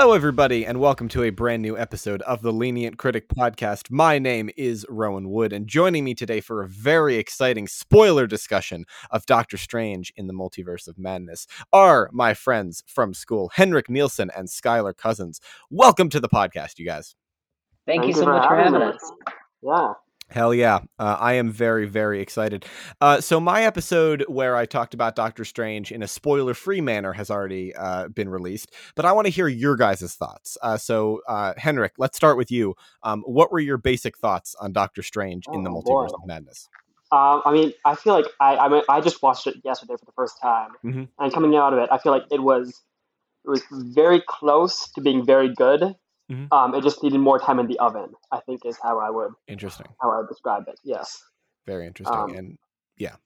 Hello, everybody, and welcome to a brand new episode of the Lenient Critic Podcast. My name is Rowan Wood, and joining me today for a very exciting spoiler discussion of Doctor Strange in the Multiverse of Madness are my friends from school, Henrik Nielsen and Schuyler Cozzens. Welcome to the podcast, you guys. Thank, Thank you so much for having us. us. Yeah. Hell yeah. Uh, I am very, very excited. Uh, so, my episode where I talked about Doctor Strange in a spoiler free manner has already uh, been released, but I want to hear your guys' thoughts. Uh, so, uh, Henrik, let's start with you. Um, what were your basic thoughts on Doctor Strange in the oh, Multiverse boy. of Madness? Um, I mean, I feel like I, I, mean, I just watched it yesterday for the first time, mm-hmm. and coming out of it, I feel like it was it was very close to being very good, Mm-hmm. Um, it just needed more time in the oven. I think is how I would interesting how I would describe it. Yes, very interesting. Um, and yeah,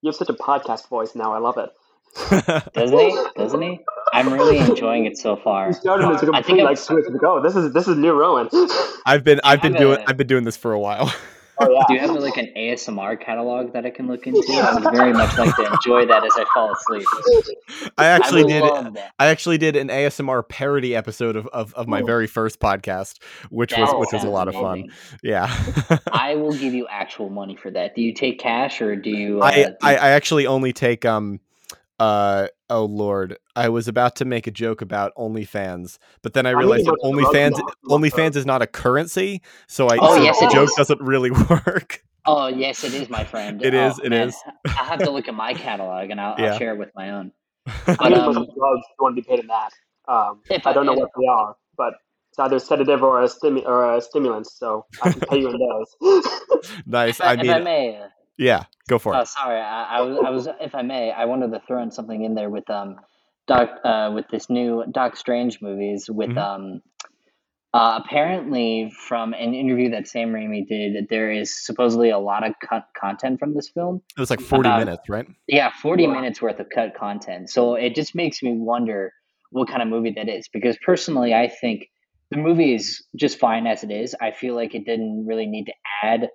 you have such a podcast voice now. I love it. Doesn't he? Doesn't he? I'm really enjoying it so far. You started as complete I think like switch to go. This is this is new Rowan. I've been I've been doing a... I've been doing this for a while. Oh, yeah. Do you have like an ASMR catalog that I can look into? I would very much like to enjoy that as I fall asleep. I actually I did. I actually did an ASMR parody episode of, of, of my very first podcast, which that was which was a lot amazing. of fun. Yeah, I will give you actual money for that. Do you take cash or do you? Uh, I, do I I actually only take um uh oh lord i was about to make a joke about onlyfans but then i realized that onlyfans onlyfans is not a currency so i oh, so yes, the joke is. doesn't really work oh yes it is my friend It oh, is. It man. is. i have to look at my catalog and i'll, yeah. I'll share it with my own but, um, drugs want to be paid in that um, if I, I don't know what they are but it's either sedative or a, stimu- or a stimulant so i can pay you in those nice i, I mean I may, yeah, go for it. Oh, sorry, I, I, was, I was, if I may, I wanted to throw in something in there with um, Doc, uh, with this new Doc Strange movies. With mm-hmm. um, uh, apparently from an interview that Sam Raimi did, there is supposedly a lot of cut content from this film. It was like forty minutes, right? Yeah, forty minutes worth of cut content. So it just makes me wonder what kind of movie that is. Because personally, I think the movie is just fine as it is. I feel like it didn't really need to add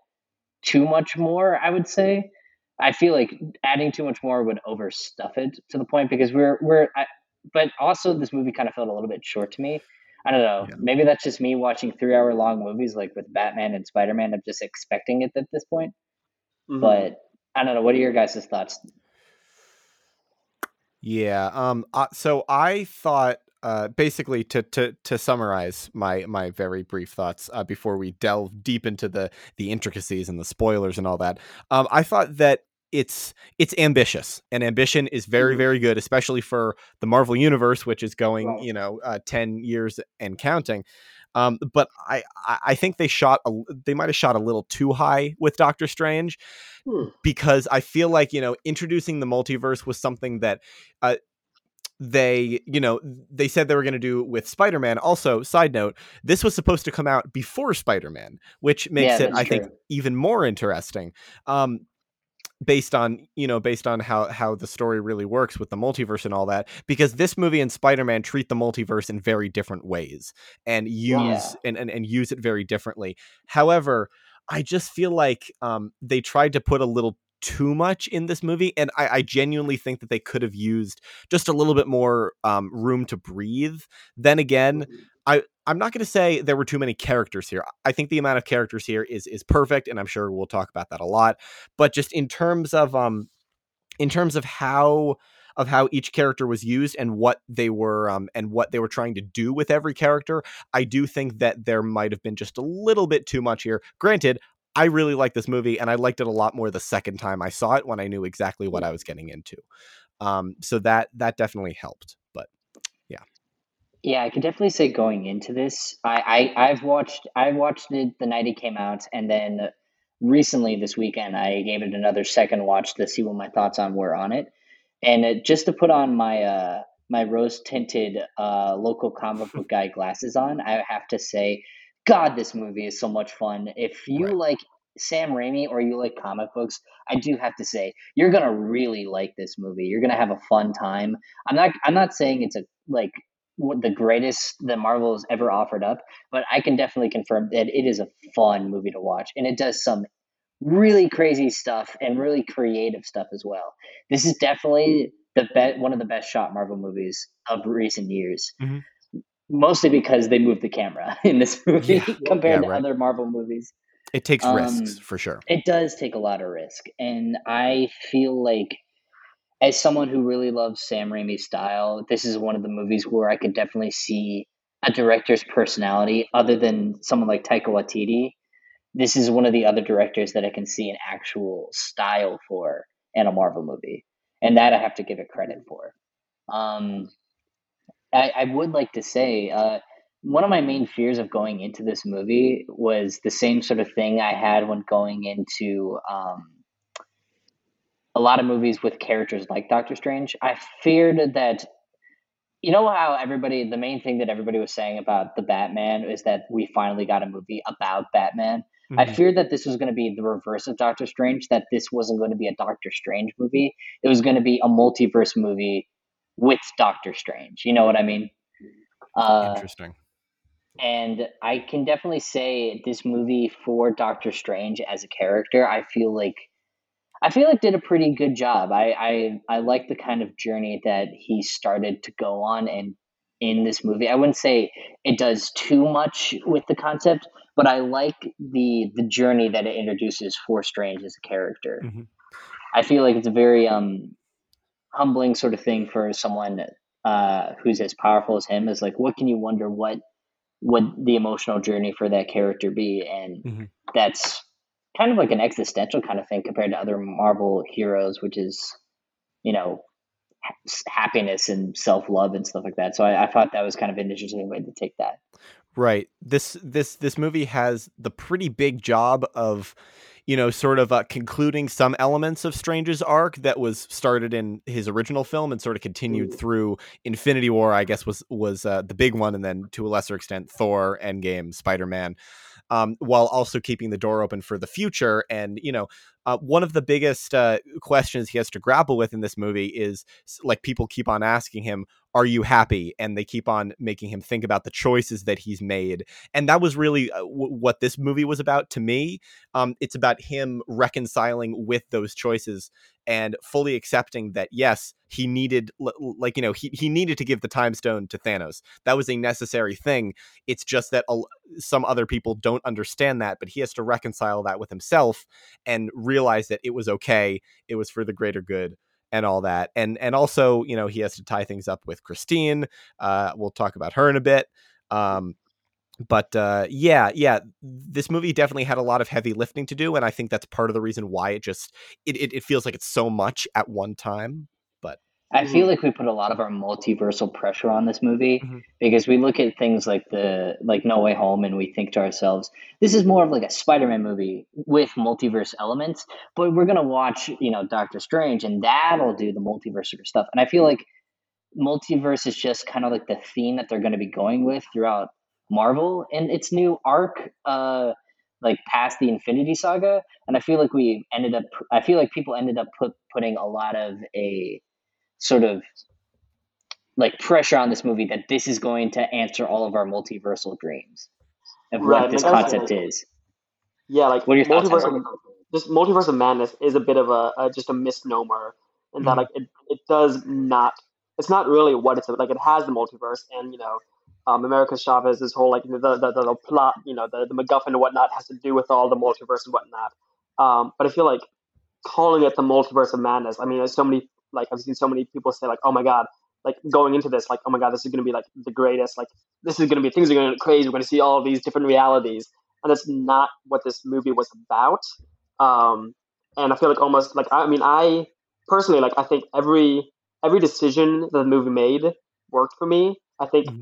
too much more, I would say. I feel like adding too much more would overstuff it to the point because we're we're I, but also this movie kind of felt a little bit short to me. I don't know. Yeah. Maybe that's just me watching three hour long movies like with Batman and Spider Man. I'm just expecting it at this point. Mm-hmm. But I don't know. What are your guys' thoughts? Yeah. Um. Uh, so I thought uh, basically to to to summarize my my very brief thoughts uh, before we delve deep into the the intricacies and the spoilers and all that. Um, I thought that it's it's ambitious and ambition is very mm-hmm. very good especially for the marvel universe which is going you know uh, 10 years and counting um, but I, I think they shot a, they might have shot a little too high with Doctor Strange hmm. because I feel like you know introducing the multiverse was something that uh, they you know they said they were going to do with spider-man also side note this was supposed to come out before spider-man which makes yeah, it i true. think even more interesting um based on you know based on how how the story really works with the multiverse and all that because this movie and spider-man treat the multiverse in very different ways and use yeah. and, and and use it very differently however I just feel like um, they tried to put a little too much in this movie, and I, I genuinely think that they could have used just a little bit more um, room to breathe. Then again. I I'm not going to say there were too many characters here. I think the amount of characters here is is perfect, and I'm sure we'll talk about that a lot. But just in terms of um, in terms of how of how each character was used and what they were um, and what they were trying to do with every character i do think that there might have been just a little bit too much here granted I really like this movie, and I liked it a lot more the second time I saw it when I knew exactly what I was getting into. Um, so that that definitely helped. But yeah, yeah, I could definitely say going into this, I, I I've watched I watched it the night it came out, and then recently this weekend I gave it another second watch to see what my thoughts on were on it, and it, just to put on my uh my rose tinted uh local comic book guy glasses on, I have to say God, this movie is so much fun. If you right. like Sam Raimi or you like comic books, I do have to say you're gonna really like this movie. You're gonna have a fun time. I'm not. I'm not saying it's a like the greatest that Marvel has ever offered up, but I can definitely confirm that it is a fun movie to watch, and it does some really crazy stuff and really creative stuff as well. This is definitely the be- one of the best shot Marvel movies of recent years. Mm-hmm mostly because they moved the camera in this movie yeah, compared yeah, right. to other Marvel movies. It takes um, risks for sure. It does take a lot of risk, and I feel like as someone who really loves Sam Raimi's style, this is one of the movies where I could definitely see a director's personality other than someone like Taika Waititi. This is one of the other directors that I can see an actual style for in a Marvel movie, and that I have to give it credit for. Um, I, I would like to say uh, one of my main fears of going into this movie was the same sort of thing I had when going into um, a lot of movies with characters like Doctor Strange. I feared that you know how everybody the main thing that everybody was saying about the Batman is that we finally got a movie about Batman. Mm-hmm. I feared that this was going to be the reverse of Doctor Strange, that this wasn't going to be a Doctor Strange movie. It was going to be a multiverse movie with Doctor Strange. You know what I mean? Uh, Interesting. And I can definitely say this movie for Doctor Strange as a character, I feel like I feel like did a pretty good job. I I, I like the kind of journey that he started to go on and in this movie. I wouldn't say it does too much with the concept, but I like the the journey that it introduces for Strange as a character. Mm-hmm. I feel like it's a very um humbling sort of thing for someone uh, who's as powerful as him. Is like, what can you wonder what would the emotional journey for that character be? And mm-hmm. that's kind of like an existential kind of thing compared to other Marvel heroes, which is, you know, happiness and self love and stuff like that. So I, I, thought that was kind of an interesting way to take that. Right. This this this movie has the pretty big job of you know, sort of uh, concluding some elements of Strange's arc that was started in his original film and sort of continued through Infinity War. I guess was was uh, the big one, and then to a lesser extent, Thor, Endgame, Spider Man um, while also keeping the door open for the future. And, you know, uh, one of the biggest uh, questions he has to grapple with in this movie is like people keep on asking him, Are you happy? And they keep on making him think about the choices that he's made. And that was really uh, w- what this movie was about to me. Um, it's about him reconciling with those choices and fully accepting that yes he needed like you know he, he needed to give the time stone to thanos that was a necessary thing it's just that some other people don't understand that but he has to reconcile that with himself and realize that it was okay it was for the greater good and all that and and also you know he has to tie things up with christine uh, we'll talk about her in a bit um, but uh, yeah, yeah, this movie definitely had a lot of heavy lifting to do, and I think that's part of the reason why it just it it, it feels like it's so much at one time. I feel mm-hmm. like we put a lot of our multiversal pressure on this movie mm-hmm. because we look at things like the like No Way Home and we think to ourselves, this is more of like a Spider-Man movie with multiverse elements, but we're gonna watch you know Doctor Strange and that'll do the multiverse stuff, and I feel like multiverse is just kind of like the theme that they're going to be going with throughout Marvel and its new arc, uh, like past the Infinity Saga, and I feel like we ended up. I feel like people ended up put, putting a lot of a sort of like pressure on this movie that this is going to answer all of our multiversal dreams of right, what this concept is. Yeah, like what are your multiverse thoughts? Just multiverse of madness is a bit of a, a just a misnomer, and mm-hmm. that like it, it does not. It's not really what it's like. It has the multiverse, and you know um, America Chavez, this whole like the, the, the, the plot, you know, the, the MacGuffin and whatnot has to do with all the multiverse and whatnot. Um, but I feel like calling it the multiverse of madness. I mean, there's so many like I've seen so many people say like, oh my god, like going into this, like oh my god, this is going to be like the greatest. Like this is going to be things are going to be crazy. We're going to see all these different realities, and that's not what this movie was about. Um, and I feel like almost like I mean, I personally like I think every every decision that the movie made worked for me. I think. Mm-hmm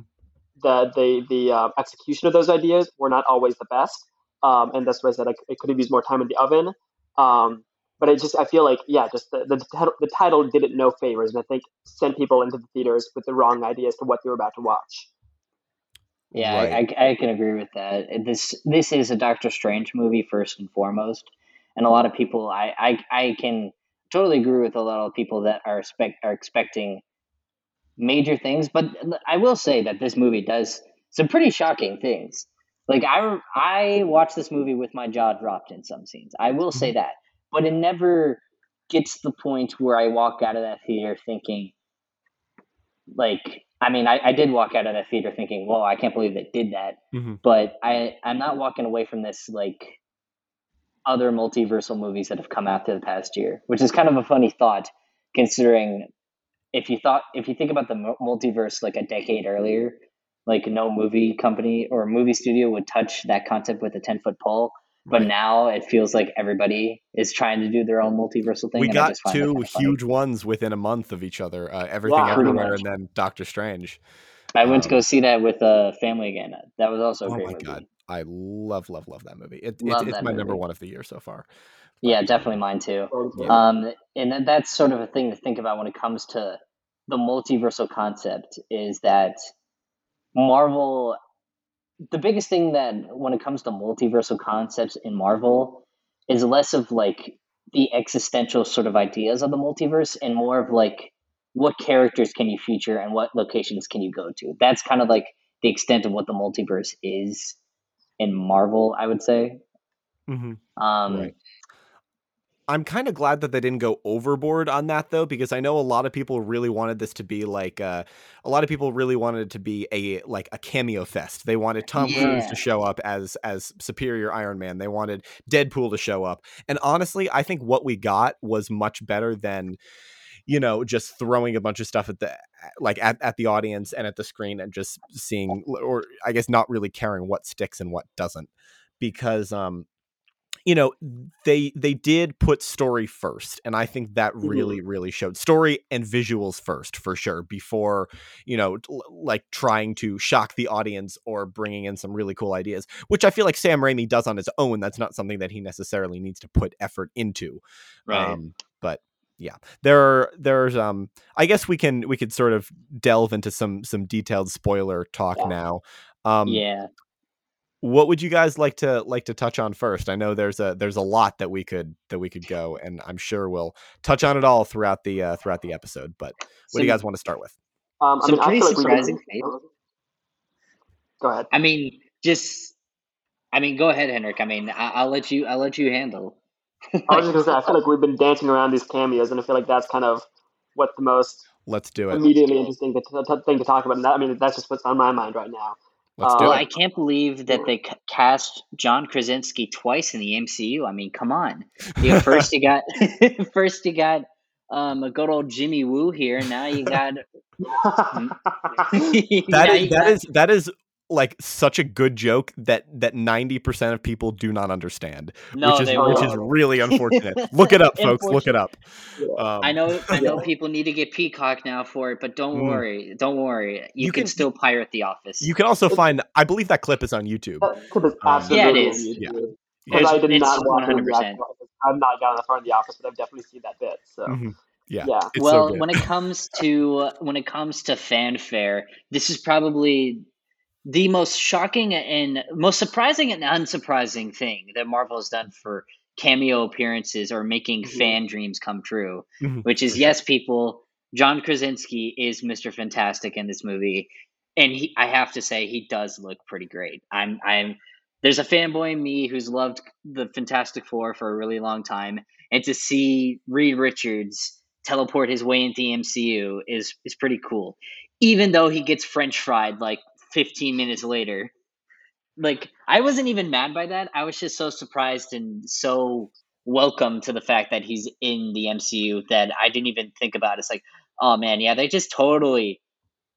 the the the uh, execution of those ideas were not always the best, um, and that's why I said I, it could have used more time in the oven. Um, but it just I feel like yeah, just the, the the title did it no favors, and I think sent people into the theaters with the wrong ideas to what they were about to watch. Yeah, right. I, I can agree with that. This this is a Doctor Strange movie first and foremost, and a lot of people I I, I can totally agree with a lot of people that are expect are expecting major things, but I will say that this movie does some pretty shocking things. Like I I watched this movie with my jaw dropped in some scenes. I will say mm-hmm. that, but it never gets to the point where I walk out of that theater thinking like I mean, I, I did walk out of that theater thinking, "Whoa, I can't believe they did that." Mm-hmm. But I I'm not walking away from this like other multiversal movies that have come out the past year, which is kind of a funny thought considering if you thought if you think about the multiverse like a decade earlier, like no movie company or movie studio would touch that concept with a 10 foot pole but right. now it feels like everybody is trying to do their own multiversal thing. We got two huge ones within a month of each other. Uh, everything wow, everywhere, and then Doctor Strange. I went um, to go um, see that with a uh, family again. That was also a oh great my movie. god, I love, love, love that movie. It, love it's my movie. number one of the year so far. Yeah, definitely mine too. Um, and that's sort of a thing to think about when it comes to the multiversal concept. Is that Marvel the biggest thing that when it comes to multiversal concepts in Marvel is less of like the existential sort of ideas of the multiverse and more of like what characters can you feature and what locations can you go to. That's kind of like the extent of what the multiverse is in Marvel, I would say. Mm-hmm. Um, right. I'm kind of glad that they didn't go overboard on that though, because I know a lot of people really wanted this to be like uh, a lot of people really wanted it to be a like a cameo fest. They wanted Tom yeah. Cruise to show up as as Superior Iron Man. They wanted Deadpool to show up, and honestly, I think what we got was much better than you know just throwing a bunch of stuff at the like at, at the audience and at the screen and just seeing or I guess not really caring what sticks and what doesn't because um you know they they did put story first and i think that mm-hmm. really really showed story and visuals first for sure before you know like trying to shock the audience or bringing in some really cool ideas which i feel like sam raimi does on his own that's not something that he necessarily needs to put effort into right. um but yeah there are there's um i guess we can we could sort of delve into some some detailed spoiler talk yeah. now um yeah what would you guys like to like to touch on first? I know there's a there's a lot that we could that we could go and i'm sure we'll touch on it all throughout the uh, throughout the episode but what so, do you guys want to start with? Um, I mean, pretty I surprising like go ahead. I mean just i mean go ahead henrik. I mean I, will let you i'll let you handle. I was just gonna say i feel like we've been dancing around these cameos and i feel like that's kind of what the most let's do it. immediately interesting thing to talk about and that, i mean that's just what's on my mind right now Let's do uh, it. I can't believe that they cast John Krasinski twice in the MCU. I mean, come on. You know, first you got first you got um, a good old Jimmy Woo here, and now you got that is that got, is that is like such a good joke that that 90% of people do not understand no, which is which is really unfortunate. Look it up folks. Look it up. Um, i know i know people need to get peacock now for it but don't mm. worry don't worry. You, you can, can, still pirate the office. You can also find i believe that clip is on youtube. Um, yeah it is. Yeah. Because I did not watch 100%. I'm not gotten that far in the office, but I've definitely seen that bit. So. Mm-hmm. yeah, yeah. Well, so when it comes to when it comes to fanfare, this is probably the most shocking and most surprising and unsurprising thing that Marvel has done for cameo appearances or making mm-hmm. fan dreams come true, mm-hmm. which is yes, people, John Krasinski is Mr. Fantastic in this movie. And he, I have to say, he does look pretty great. I'm, I'm, there's a fanboy in me who's loved the Fantastic Four for a really long time, and to see Reed Richards teleport his way into the MCU is is pretty cool. Even though he gets French fried like 15 minutes later. Like I wasn't even mad by that. I was just so surprised and so welcome to the fact that he's in the MCU that I didn't even think about. It's like, oh man, yeah, they just totally,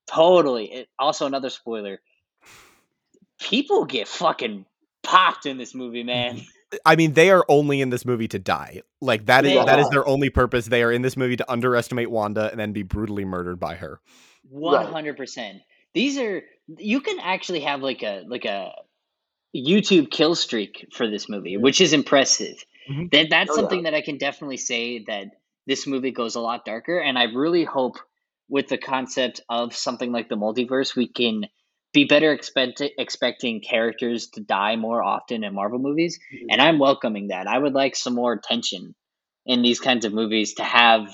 totally. It, also, another spoiler: people get fucking popped in this movie, man. I mean, they are only in this movie to die. Like that is that is their only purpose. They are in this movie to underestimate Wanda and then be brutally murdered by her. One hundred percent. These are you can actually have like a like a YouTube kill streak for this movie, which is impressive. Mm-hmm. That that's oh, something yeah. that I can definitely say that this movie goes a lot darker, and I really hope with the concept of something like the multiverse, we can be better expect- expecting characters to die more often in Marvel movies, mm-hmm. and I'm welcoming that. I would like some more tension in these kinds of movies to have,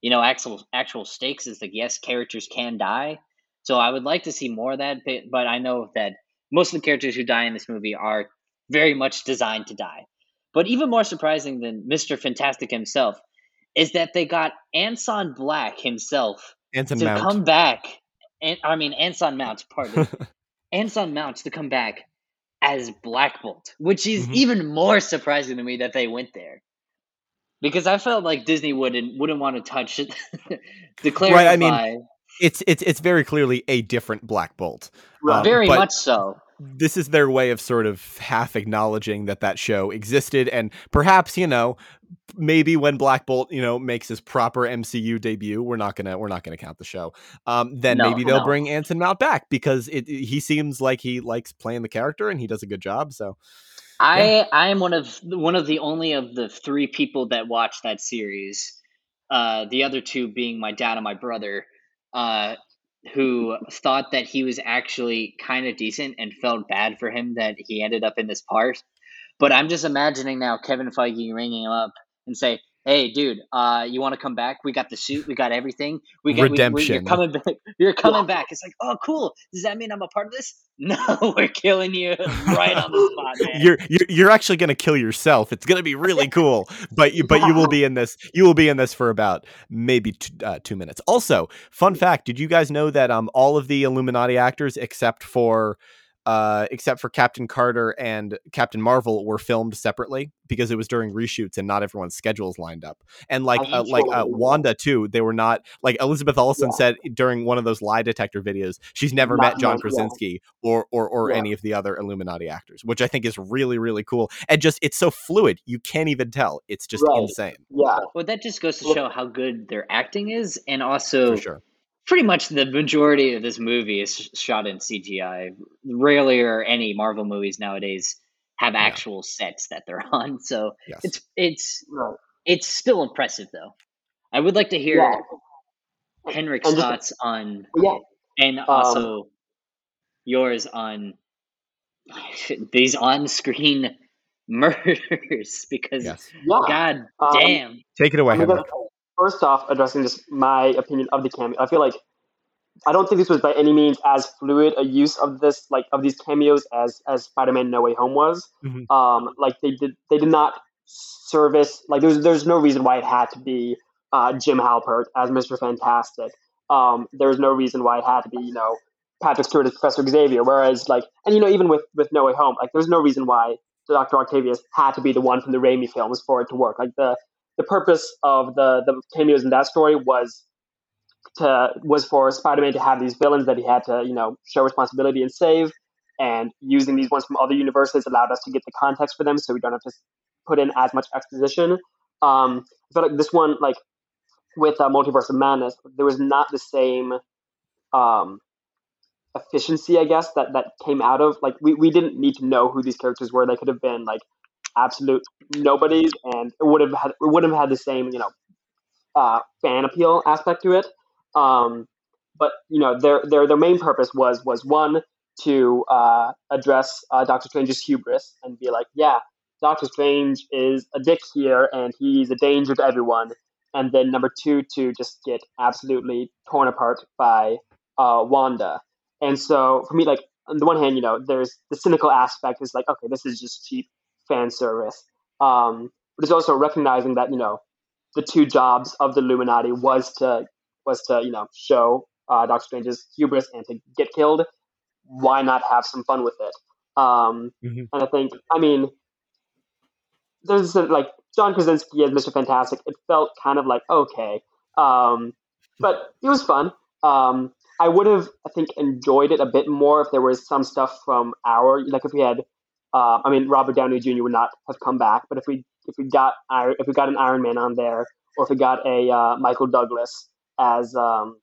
you know, actual actual stakes. Is like yes, characters can die, so I would like to see more of that, but I know that most of the characters who die in this movie are very much designed to die. But even more surprising than Mr. Fantastic himself is that they got Anson Black himself Anson to Mount. come back and I mean Anson Mounts, pardon, Anson Mounts to come back as Black Bolt, which is mm-hmm. even more surprising to me that they went there. Because I felt like Disney wouldn't wouldn't want to touch it. Declare right, I mean, it's it's it's very clearly a different Black Bolt. Um, very much so this is their way of sort of half acknowledging that that show existed and perhaps you know maybe when black bolt you know makes his proper mcu debut we're not gonna we're not gonna count the show um, then no, maybe they'll no. bring anson mount back because it, he seems like he likes playing the character and he does a good job so i i am one of one of the only of the three people that watched that series uh, the other two being my dad and my brother uh, who thought that he was actually kind of decent and felt bad for him that he ended up in this part. But I'm just imagining now Kevin Feige ringing him up and say, "Hey, dude, uh, you want to come back? We got the suit, we got everything. We got redemption. We, we, you're coming back. You're coming back." It's like, "Oh, cool. Does that mean I'm a part of this?" No, we're killing you right on the spot, man. You're you're, you're actually gonna kill yourself. It's gonna be really cool. but you but you will be in this. You will be in this for about maybe two, uh, two minutes. Also, fun fact: Did you guys know that um all of the Illuminati actors except for uh, except for Captain Carter and Captain Marvel were filmed separately because it was during reshoots and not everyone's schedules lined up. And like uh, like uh, Wanda too, they were not like Elizabeth Olsen yeah. said during one of those lie detector videos, she's never not met John Krasinski yeah. or or or yeah. any of the other Illuminati actors, which I think is really really cool. And just it's so fluid, you can't even tell. It's just right. insane. Yeah. Well, that just goes to show how good their acting is, and also. For sure pretty much the majority of this movie is shot in CGI. Rarely are any Marvel movies nowadays have actual yeah. sets that they're on. So yes. it's it's it's still impressive though. I would like to hear yeah. Henrik's just, thoughts on yeah. and um, also um, yours on these on-screen murders because yes. god um, damn. Take it away, Henrik first off, addressing just my opinion of the cameo, I feel like I don't think this was by any means as fluid a use of this, like of these cameos, as as Spider-Man No Way Home was. Mm-hmm. Um, like they did, they did not service like there's there's no reason why it had to be uh, Jim Halpert as Mister Fantastic. Um, there was no reason why it had to be you know Patrick Stewart as Professor Xavier. Whereas like and you know even with with No Way Home, like there's no reason why Doctor Octavius had to be the one from the Raimi films for it to work. Like the the purpose of the the cameos in that story was to was for Spider-Man to have these villains that he had to you know show responsibility and save, and using these ones from other universes allowed us to get the context for them, so we don't have to put in as much exposition. Um, I feel like this one, like with uh, Multiverse of Madness, there was not the same um, efficiency, I guess, that that came out of like we, we didn't need to know who these characters were. They could have been like absolute nobodies, and it would have had it would have had the same you know uh, fan appeal aspect to it. Um, but you know their their their main purpose was was one to uh, address uh, Doctor Strange's hubris and be like, yeah, Doctor Strange is a dick here and he's a danger to everyone. And then number two, to just get absolutely torn apart by uh, Wanda. And so for me, like on the one hand, you know, there's the cynical aspect is like, okay, this is just cheap fan service. Um, but it's also recognizing that you know the two jobs of the Illuminati was to was to you know show uh, Doctor Strange's hubris and to get killed. Why not have some fun with it? Um, mm-hmm. And I think, I mean, there's a, like John Krasinski as Mr. Fantastic. It felt kind of like okay, um, but it was fun. Um, I would have, I think, enjoyed it a bit more if there was some stuff from our, like if we had uh, I mean, Robert Downey Jr. would not have come back, but if we if we got if we got an Iron Man on there, or if we got a uh, Michael Douglas as um,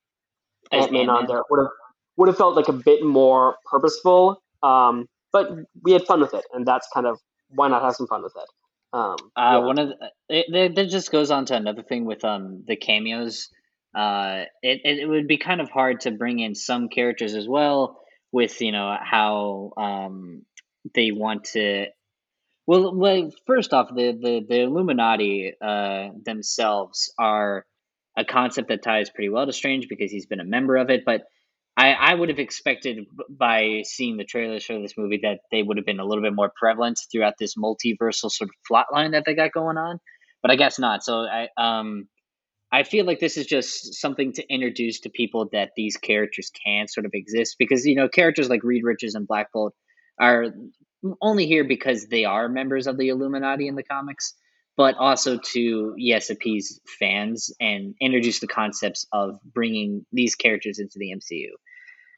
Ant Man on there, would have would have felt like a bit more purposeful. Um, but we had fun with it, and that's kind of why not have some fun with it. Um, uh. One of the, it, it, just goes on to another thing with um the cameos. Uh, it, it, it would be kind of hard to bring in some characters as well with you know how um they want to well, well first off the the, the illuminati uh, themselves are a concept that ties pretty well to strange because he's been a member of it but I, I would have expected by seeing the trailers for this movie that they would have been a little bit more prevalent throughout this multiversal sort of plot line that they got going on but i guess not. So i um I feel like this is just something to introduce to people that these characters can sort of exist because you know characters like Reed Richards and Black Bolt are only here because they are members of the Illuminati in the comics, but also to appease fans and introduce the concepts of bringing these characters into the MCU.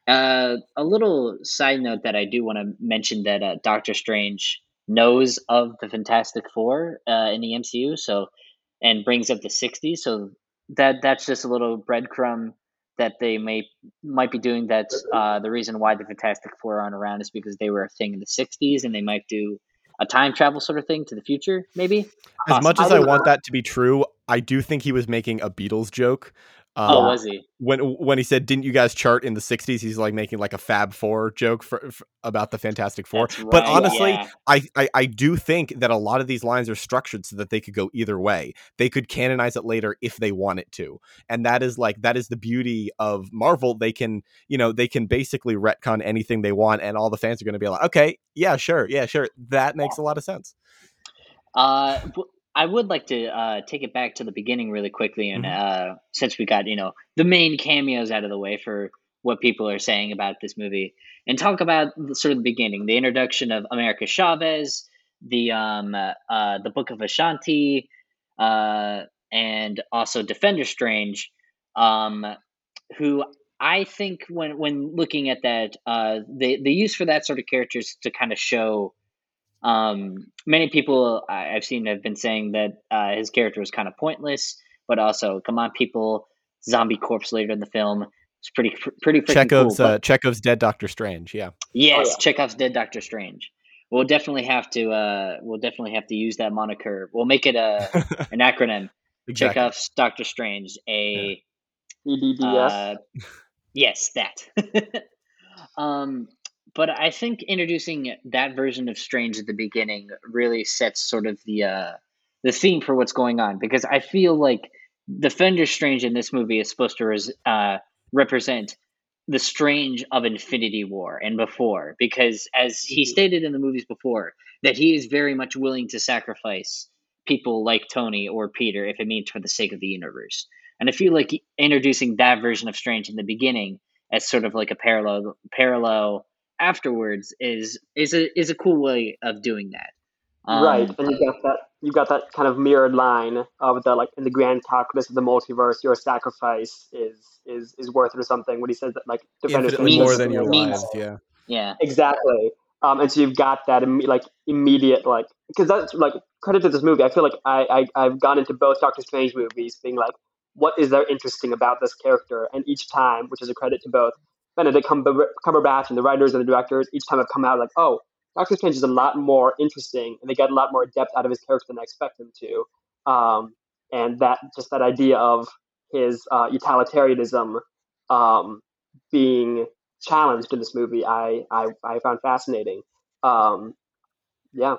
Uh, a little side note that I do want to mention that uh, Doctor Strange knows of the Fantastic Four uh, in the MCU, so and brings up the '60s. So that that's just a little breadcrumb that they may might be doing. That uh, the reason why the Fantastic Four aren't around is because they were a thing in the '60s, and they might do a time travel sort of thing to the future, maybe. As awesome. much as I, I want that to be true, I do think he was making a Beatles joke uh, oh, was he? When when he said, "Didn't you guys chart in the '60s?" He's like making like a Fab Four joke for, for about the Fantastic Four. Right, but honestly, yeah. I, I I do think that a lot of these lines are structured so that they could go either way. They could canonize it later if they want it to, and that is like that is the beauty of Marvel. They can you know they can basically retcon anything they want, and all the fans are going to be like, "Okay, yeah, sure, yeah, sure." That makes a lot of sense. Uh, I would like to uh, take it back to the beginning really quickly, and mm-hmm. uh, since we got you know the main cameos out of the way for what people are saying about this movie, and talk about the, sort of the beginning, the introduction of America Chavez, the um, uh, uh the Book of Vishanti, uh, and also Defender Strange, um, who I think when when looking at that, uh, the the use for that sort of characters to kind of show um, many people I've seen have been saying that uh, his character was kind of pointless, but also, come on, people, zombie corpse later in the film. It's pretty pretty Chekhov's cool, uh, Chekhov's dead Doctor Strange. Yeah. Yes, oh, yeah. Chekhov's dead Doctor Strange. We'll definitely have to. Uh, we'll definitely have to use that moniker. We'll make it a an acronym. exactly. Chekhov's Doctor Strange. A. Yeah. Uh, yes, that. um, but I think introducing that version of Strange at the beginning really sets sort of the uh, the theme for what's going on because I feel like the Defender Strange in this movie is supposed to res- uh, represent the Strange of Infinity War and before because as he mm-hmm. stated in the movies before that he is very much willing to sacrifice people like Tony or Peter if it means for the sake of the universe. And I feel like introducing that version of Strange in the beginning as sort of like a parallel parallel afterwards is is a is a cool way of doing that. Um, right, and you got that you got that kind of mirrored line of the like in the grand calculus of the multiverse, your sacrifice is is is worth it or something. When he says that like defenders means, more than your lives, yeah, yeah, exactly. Um, and so you've got that Im- like immediate like because that's like credit to this movie. I feel like I, I I've gone into both Doctor Strange movies being like, what is there interesting about this character? And each time, which is a credit to both, Benedict Cumberbatch and the writers and the directors each time have come out like, oh, Doctor Strange is a lot more interesting, and they get a lot more depth out of his character than I expect them to. Um, and that just that idea of his uh, utilitarianism um, being challenged in this movie, I I, I found fascinating. Um, yeah.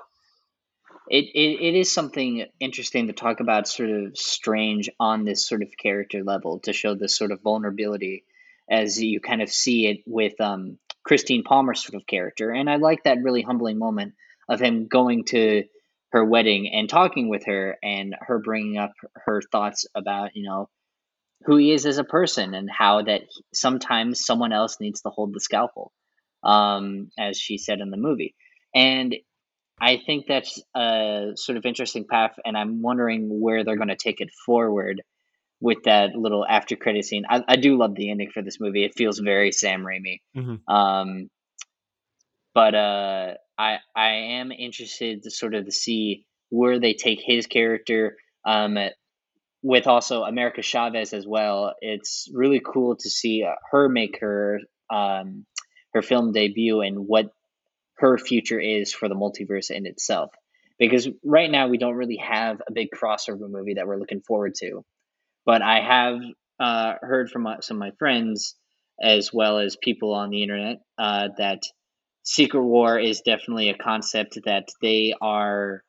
It, it, it is something interesting to talk about sort of strange on this sort of character level to show this sort of vulnerability as you kind of see it with um, Christine Palmer's sort of character. And I like that really humbling moment of him going to her wedding and talking with her and her bringing up her thoughts about, you know, who he is as a person and how that sometimes someone else needs to hold the scalpel, um, as she said in the movie. And I think that's a sort of interesting path, and I'm wondering where they're going to take it forward with that little after credit scene. I, I do love the ending for this movie. It feels very Sam Raimi. Mm-hmm. Um, but uh, I I am interested to sort of to see where they take his character. Um, with also America Chavez as well. It's really cool to see uh, her make her um, her film debut and what her future is for the multiverse in itself. Because right now we don't really have a big crossover movie that we're looking forward to. But I have uh, heard from my, some of my friends, as well as people on the internet, uh, that Secret War is definitely a concept that they are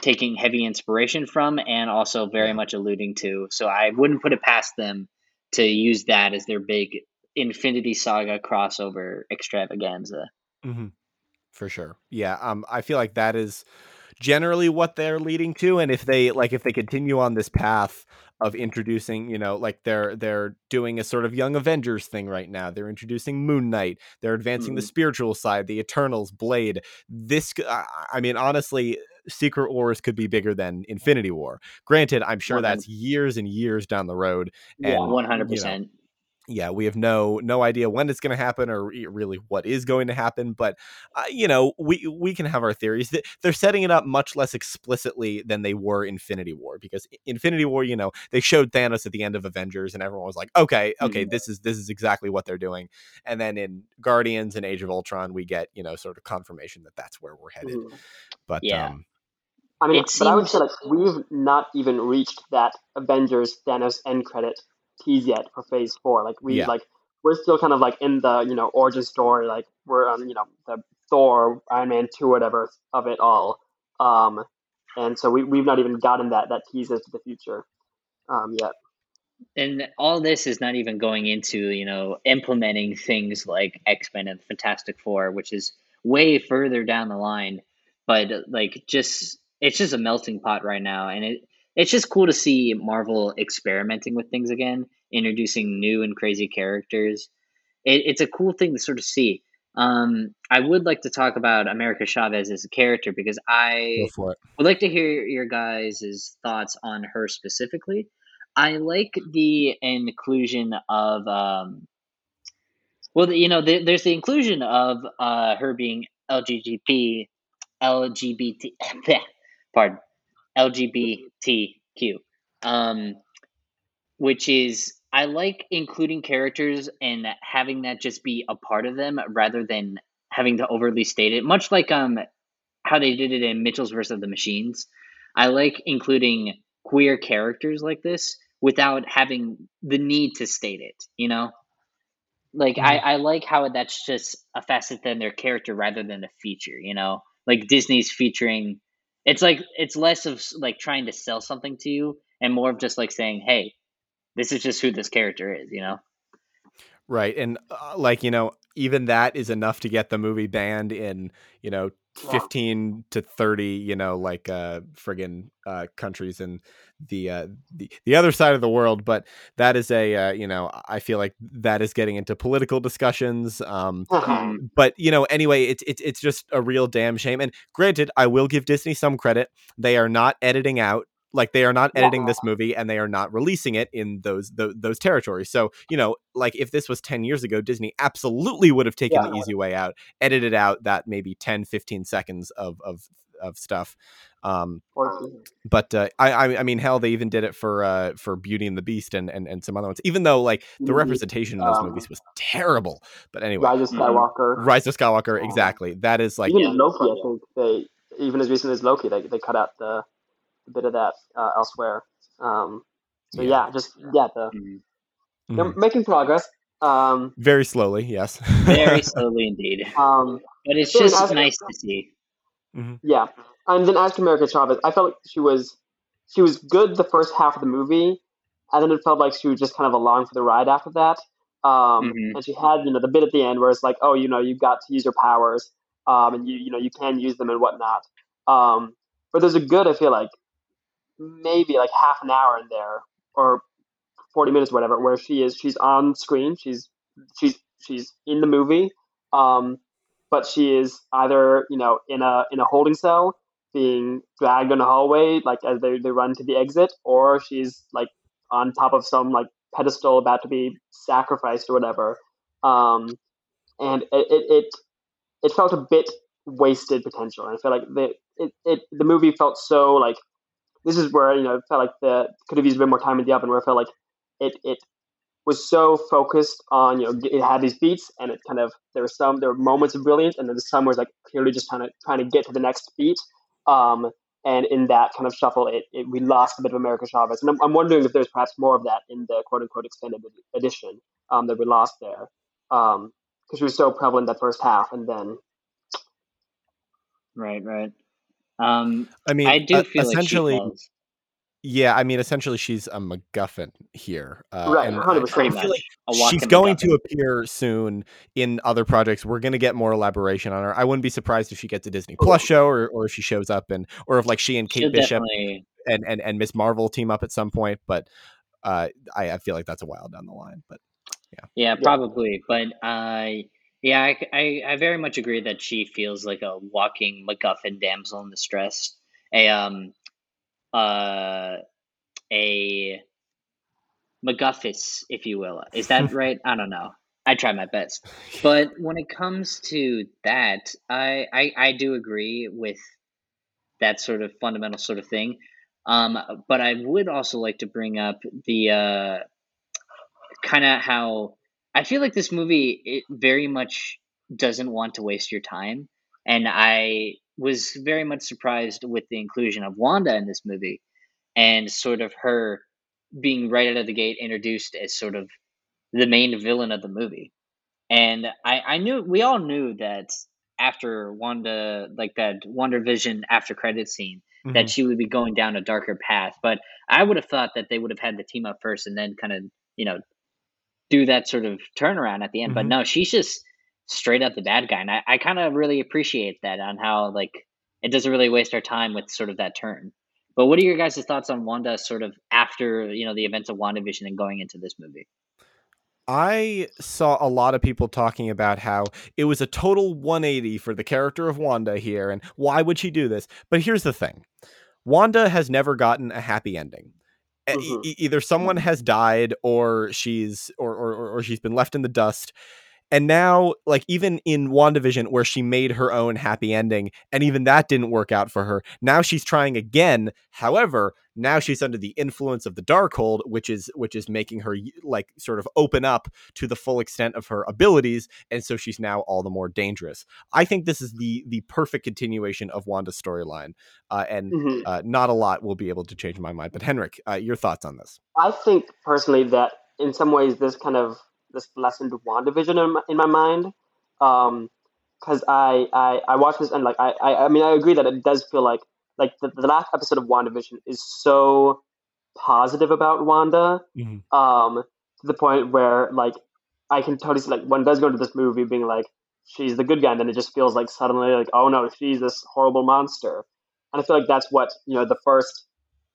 taking heavy inspiration from and also very much alluding to. So I wouldn't put it past them to use that as their big Infinity Saga crossover extravaganza. Mm-hmm. For sure. Yeah. Um, I feel like that is generally what they're leading to and if they like if they continue on this path of introducing, you know, like they're they're doing a sort of young Avengers thing right now. They're introducing Moon Knight. They're advancing mm-hmm. the spiritual side, the Eternals, Blade. This, I mean, honestly, Secret Wars could be bigger than Infinity War. Granted, I'm sure that's years and years down the road. And, yeah, one hundred percent yeah, we have no no idea when it's going to happen or really what is going to happen. But uh, you know, we we can have our theories. They're setting it up much less explicitly than they were Infinity War because Infinity War, you know, they showed Thanos at the end of Avengers, and everyone was like, okay, okay, mm-hmm. this is this is exactly what they're doing. And then in Guardians and Age of Ultron, we get you know sort of confirmation that that's where we're headed. Mm-hmm. But yeah. Um, I mean, it but seems... I would say like we've not even reached that Avengers Thanos end credit tease yet for Phase Four. Like we yeah. like we're still kind of like in the you know origin story. Like we're on you know the Thor, Iron Man two, whatever of it all. Um, and so we we've not even gotten that that teases to the future um, yet. And all this is not even going into you know implementing things like X Men and Fantastic Four, which is way further down the line. But like just it's just a melting pot right now, and it it's just cool to see Marvel experimenting with things again, introducing new and crazy characters. It, it's a cool thing to sort of see. Um, I would like to talk about America Chavez as a character because I would like to hear your guys' thoughts on her specifically. I like the inclusion of, um, well, you know, the, there's the inclusion of uh, her being LGBT, LGBT, pardon, LGBTQ, um, which is I like including characters and having that just be a part of them rather than having to overly state it. Much like um how they did it in Mitchells vs. the Machines. I like including queer characters like this without having the need to state it. You know, like mm-hmm. I I like how that's just a facet than their character rather than a feature. You know, like Disney's featuring it's like it's less of like trying to sell something to you and more of just like saying, "Hey, this is just who this character is," you know? Right. And uh, like, you know, even that is enough to get the movie banned in, you know, 15 to 30 you know like uh friggin uh countries in the uh the, the other side of the world but that is a uh, you know i feel like that is getting into political discussions um uh-huh. but you know anyway it's it's it's just a real damn shame and granted i will give disney some credit they are not editing out like they are not editing this movie and they are not releasing it in those those, those territories so you know like if this was 10 years ago disney absolutely would have taken yeah. the easy way out edited out that maybe 10 15 seconds of of of stuff um but uh, I I mean hell they even did it for uh for Beauty and the Beast and and, and some other ones even though like the mm-hmm. representation in those um, movies was terrible but anyway Rise of Skywalker Rise of Skywalker exactly that is like even Loki I think they even as recently as Loki they, they cut out the bit of that uh, elsewhere. Um, so yeah. yeah. just yeah, the mm-hmm. they're making progress. Um, very slowly, yes. very slowly indeed. Um, but it's just nice to see. Mm-hmm. Yeah, and then as to America Chavez, I felt like she was she was good the first half of the movie, and then it felt like she was just kind of along for the ride after that. Um, mm-hmm. And she had you know the bit at the end where it's like, oh, you know, you got to use your powers, um, and you you know you can use them and whatnot. Um, but there's a good I feel like maybe like half an hour in there or 40 minutes or whatever where she is she's on screen she's she's she's in the movie um but she is either you know in a in a holding cell being dragged in a hallway like as they, they run to the exit or she's like on top of some like pedestal about to be sacrificed or whatever um and it it it, felt a bit wasted potential and i feel like the it, it the movie felt so like this is where you know it felt like the could have used a bit more time in the oven. Where I felt like it it was so focused on you know it had these beats and it kind of there were some there were moments of brilliance and then the some was like clearly just trying to trying to get to the next beat. Um, and in that kind of shuffle, it, it we lost a bit of America Chavez, and I'm, I'm wondering if there's perhaps more of that in the quote unquote extended edition um, that we lost there, because um, she was so prevalent that first half, and then right, right. Um, I mean, I do feel essentially. Like Yeah, I mean, essentially, she's a MacGuffin here, uh, right? Hundred percent. Like she's going MacGuffin. to appear soon in other projects. We're going to get more elaboration on her. I wouldn't be surprised if she gets a Disney Plus show, or, or if she shows up and, or if like she and Kate She'll Bishop definitely... and and and Miss Marvel team up at some point. But uh, I, I feel like that's a while down the line. But yeah, yeah, probably. But uh, yeah, I, I I very much agree that she feels like a walking MacGuffin damsel in distress. A um uh, a MacGuffis, if you will. Is that right? I don't know. I try my best. But when it comes to that, I, I, I do agree with that sort of fundamental sort of thing. Um, but I would also like to bring up the uh, kind of how I feel like this movie it very much doesn't want to waste your time, and I was very much surprised with the inclusion of Wanda in this movie and sort of her being right out of the gate introduced as sort of the main villain of the movie. And I, I knew we all knew that after Wanda like that WandaVision after credit scene mm-hmm. that she would be going down a darker path. But I would have thought that they would have had the team up first and then kind of, you know, do that sort of turnaround at the end. Mm-hmm. But no, she's just straight up the bad guy. And I, I kind of really appreciate that on how like it doesn't really waste our time with sort of that turn. But what are your guys' thoughts on Wanda sort of after, you know, the events of WandaVision and going into this movie? I saw a lot of people talking about how it was a total 180 for the character of Wanda here and why would she do this? But here's the thing. Wanda has never gotten a happy ending. Mm-hmm. E- either someone has died or she's or, or or she's been left in the dust and now, like, even in WandaVision, where she made her own happy ending, and even that didn't work out for her, now she's trying again. However, now she's under the influence of the Darkhold, which is which is making her like sort of open up to the full extent of her abilities, and so she's now all the more dangerous. I think this is the the perfect continuation of Wanda's storyline, uh, and mm-hmm. uh, not a lot will be able to change my mind. But Henrik, uh, your thoughts on this? I think personally that in some ways this kind of this lessened WandaVision in my, in my mind. Um, because I, I I watched this and like I, I I mean I agree that it does feel like like the, the last episode of WandaVision is so positive about Wanda, mm-hmm. um, to the point where like I can totally see like one does go into this movie being like she's the good guy, and then it just feels like suddenly like oh no she's this horrible monster, and I feel like that's what you know the first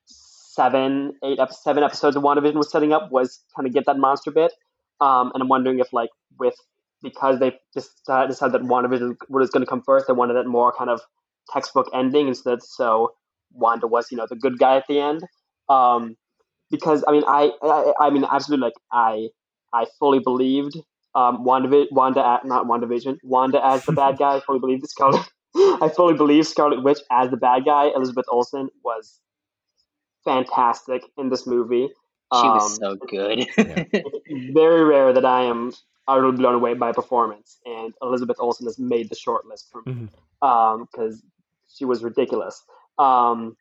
seven eight seven episodes of WandaVision was setting up was kind of get that monster bit, um, and I'm wondering if like with because they just decided that WandaVision was going to come first, they wanted that more kind of textbook ending instead. So Wanda was, you know, the good guy at the end. Um, because I mean, I, I, I mean, absolutely, like I, I fully believed um, Wanda, Wanda, not WandaVision, Wanda as the bad guy. I fully believe the Scarlet. I fully believe Scarlet Witch as the bad guy. Elizabeth Olsen was fantastic in this movie. She was um, so good. very rare that I am utterly blown away by a performance, and Elizabeth Olsen has made the shortlist for me because mm-hmm. um, she was ridiculous. Um,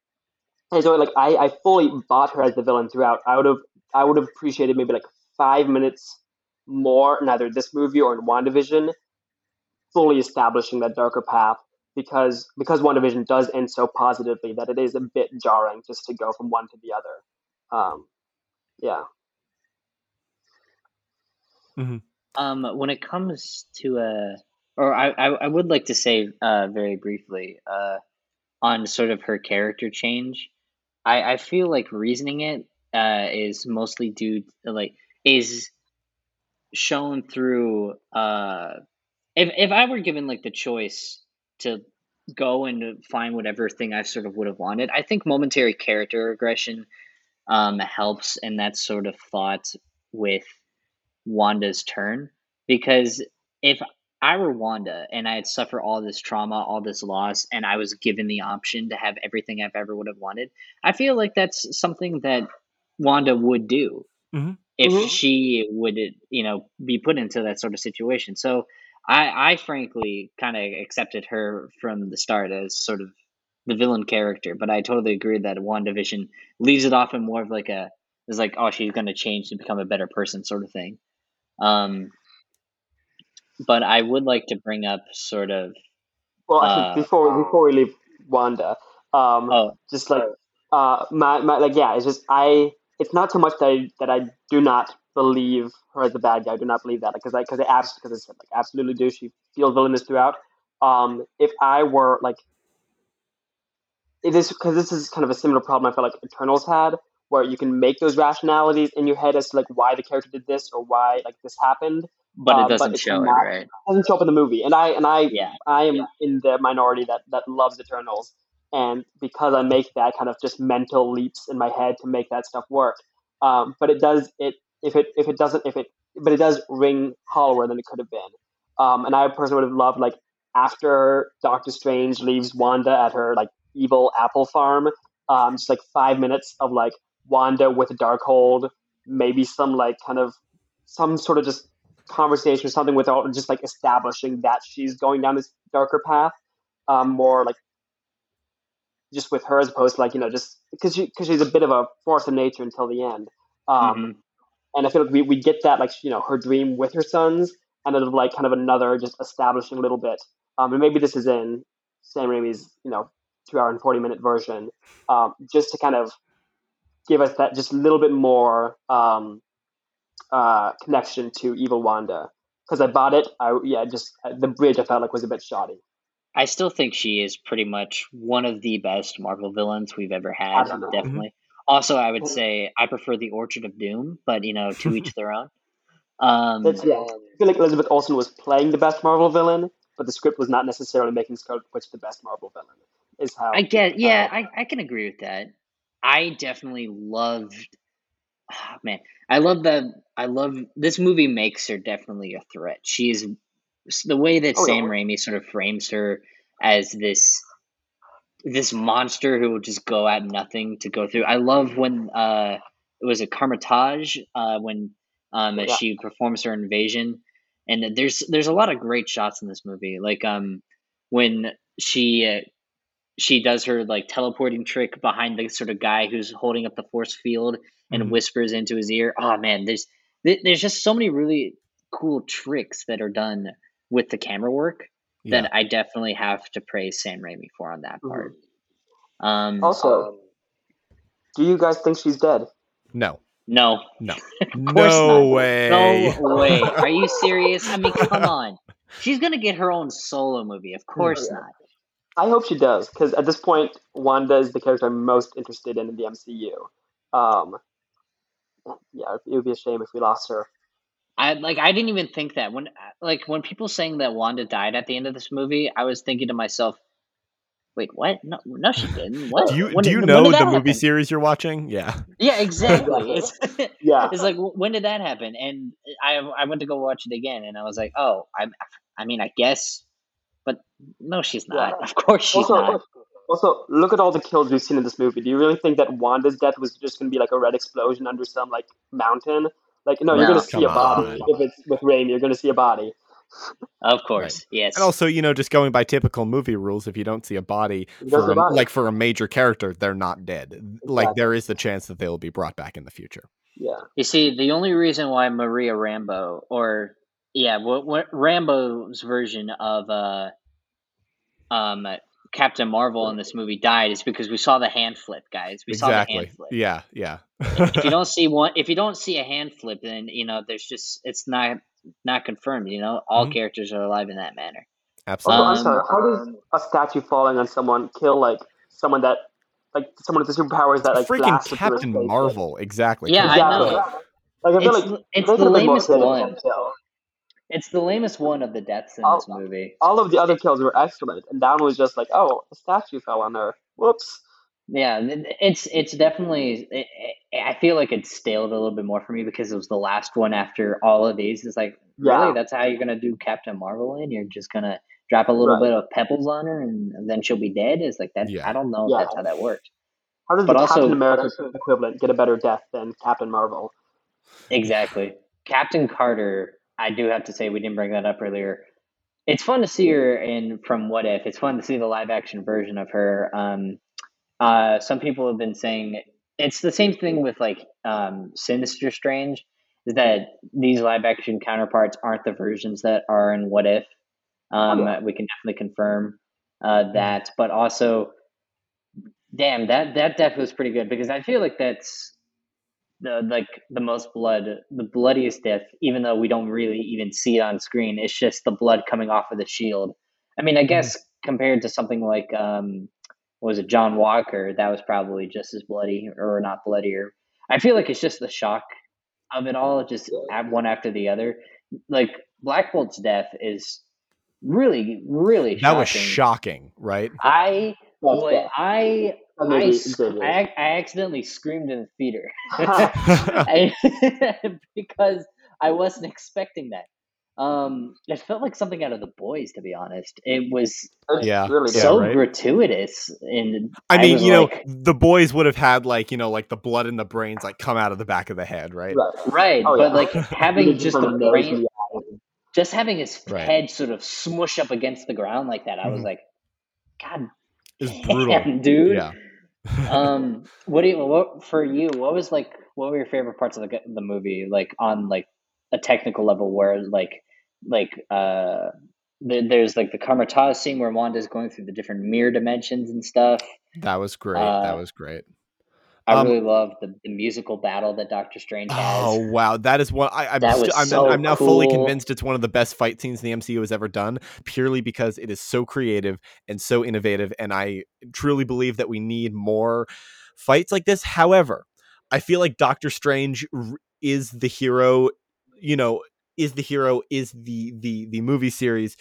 and so, like, I, I fully bought her as the villain throughout. I would have, I would have appreciated maybe like five minutes more in either this movie or in WandaVision, fully establishing that darker path because because WandaVision does end so positively that it is a bit jarring just to go from one to the other. Um, yeah. Mm-hmm. Um, when it comes to a, uh, or I, I, I would like to say uh, very briefly uh, on sort of her character change. I, I feel like reasoning it uh, is mostly due to, like is shown through uh if if I were given like the choice to go and find whatever thing I sort of would have wanted, I think momentary character regression um, helps in that sort of thought with Wanda's turn. Because if I were Wanda and I had suffered all this trauma, all this loss, and I was given the option to have everything I've ever would have wanted, I feel like that's something that Wanda would do mm-hmm. if mm-hmm. she would, you know, be put into that sort of situation. So I, I frankly kind of accepted her from the start as sort of the villain character, but I totally agree that WandaVision leaves it off in more of like a is like oh she's going to change to become a better person sort of thing. Um, but I would like to bring up sort of. Well, uh, before before we leave Wanda, um, oh, just like uh, my, my like yeah, it's just I. It's not so much that I, that I do not believe her as a bad guy. I do not believe that because I because I because I said like absolutely do. She feels villainous throughout. Um, if I were like, it is because this is kind of a similar problem I feel like Eternals had, where you can make those rationalities in your head as to like why the character did this or why like this happened, but it uh, doesn't but show not, it, right? It doesn't show up in the movie, and I and I yeah. I am yeah. in the minority that that loves Eternals, and because I make that kind of just mental leaps in my head to make that stuff work, um, but it does it if it if it doesn't if it but it does ring hollower than it could have been, um, and I personally would have loved like after Doctor Strange leaves Wanda at her like evil apple farm, um, just like five minutes of like Wanda with a Darkhold, maybe some like kind of some sort of just conversation or something without just like establishing that she's going down this darker path, um, more like just with her as opposed to like you know just because she because she's a bit of a force of nature until the end. Um, mm-hmm. And I feel like we, we get that like you know her dream with her sons, and then like kind of another just establishing a little bit. Um, and maybe this is in Sam Raimi's you know two hour and forty minute version, um, just to kind of give us that just a little bit more um, uh, connection to Evil Wanda. Because I bought it, I yeah, just the bridge I felt like was a bit shoddy. I still think she is pretty much one of the best Marvel villains we've ever had. Definitely. Mm-hmm. Also, I would say I prefer the Orchard of Doom, but you know, to each their own. Um, yeah, I feel like Elizabeth Olsen was playing the best Marvel villain, but the script was not necessarily making Scarlet Witch the best Marvel villain. Is how I get. Yeah, I, I can agree with that. I definitely loved. Oh, man, I love the. I love this movie. Makes her definitely a threat. She's the way that oh, Sam yeah. Raimi sort of frames her as this this monster who will just go at nothing to go through. I love when uh, it was a Kamar-Taj uh, when um, yeah. she performs her invasion, and there's there's a lot of great shots in this movie. Like um, when she uh, she does her like teleporting trick behind the sort of guy who's holding up the force field and mm-hmm. whispers into his ear. Oh man, there's there's just so many really cool tricks that are done with the camera work yeah. that I definitely have to praise Sam Raimi for on that part. Mm-hmm. Um, also, um, do you guys think she's dead? No. No. No. no way. No way. Are you serious? I mean, come on. She's gonna get her own solo movie. Of course yeah. not. I hope she does because at this point, Wanda is the character I'm most interested in in the MCU. Um, yeah, it would be a shame if we lost her. I like. I didn't even think that when like when people saying that Wanda died at the end of this movie, I was thinking to myself, "Wait, what? No, no, she didn't. What? Do you when do you know the movie series you're watching? Yeah. Yeah, exactly. it's, yeah. It's like when did that happen? And I I went to go watch it again, and I was like, oh, I I mean, I guess but no, she's not. Yeah. Of course she's also, not. Also, look at all the kills we've seen in this movie. Do you really think that Wanda's death was just going to be like a red explosion under some like mountain? Like, no, no you're going to see a body. On. If it's with Raimi, you're going to see a body. Of course, right. yes. And also, you know, just going by typical movie rules, if you don't see a body for a, body. like for a major character, they're not dead. Exactly. Like there is the chance that they will be brought back in the future. Yeah. You see, the only reason why Maria Rambeau or yeah, what, what Rambeau's version of uh, um, Captain Marvel in this movie died is because we saw the hand flip, guys. We exactly. saw the hand flip. Yeah, yeah. if you don't see one, if you don't see a hand flip, then you know there's just it's not not confirmed. You know, all mm-hmm. characters are alive in that manner. Absolutely. Um, sorry, how does a statue falling on someone kill like someone that like someone with the superpowers that like freaking Captain Marvel? Exactly. Yeah, exactly. I know. Like, I feel it's, like it's the lamest one. It's the lamest one of the deaths in all, this movie. All of the other kills were excellent, and that was just like, oh, a statue fell on her. Whoops. Yeah, it's it's definitely. It, it, I feel like it staled a little bit more for me because it was the last one after all of these. It's like, yeah. really, that's how you're gonna do Captain Marvel, and you're just gonna drop a little right. bit of pebbles on her, and then she'll be dead. It's like that. Yeah. I don't know yeah. if that's how that worked. How does but the also, Captain America equivalent get a better death than Captain Marvel? Exactly. Captain Carter I do have to say we didn't bring that up earlier. It's fun to see her in from What If. It's fun to see the live action version of her. Um, uh, some people have been saying it's the same thing with like um, Sinister Strange. Is that these live action counterparts aren't the versions that are in What If? Um, oh, yeah. We can definitely confirm uh, that, but also Damn, that that death was pretty good because I feel like that's the like the most blood, the bloodiest death. Even though we don't really even see it on screen, it's just the blood coming off of the shield. I mean, I mm-hmm. guess compared to something like um, was it John Walker, that was probably just as bloody or not bloodier. I feel like it's just the shock of it all, just one after the other. Like Black Bolt's death is really, really. That shocking. was shocking, right? I, well, I, I, I, I, accidentally screamed in the theater because I wasn't expecting that. Um, it felt like something out of the boys, to be honest. It was yeah, really so yeah, right? gratuitous. And I mean, I you like, know, the boys would have had like you know, like the blood in the brains like come out of the back of the head, right? Right, right. Oh, but yeah. like having just the brain, just having his right. head sort of smush up against the ground like that, I was mm-hmm. like, God, it's brutal, dude. Yeah. Um, what do you what for you? What was like? What were your favorite parts of the the movie? Like on like a technical level, where like like uh there's like the Kamar-Taj scene where Wanda's going through the different mirror dimensions and stuff. That was great. Uh, that was great. I um, really love the, the, musical battle that Doctor Strange has. Oh wow, that is one I, am st- I'm, so I'm, now cool. fully convinced it's one of the best fight scenes the MCU has ever done, purely because it is so creative and so innovative, and I truly believe that we need more fights like this. However, I feel like Doctor Strange is the hero. You know, is the hero is the the the movie series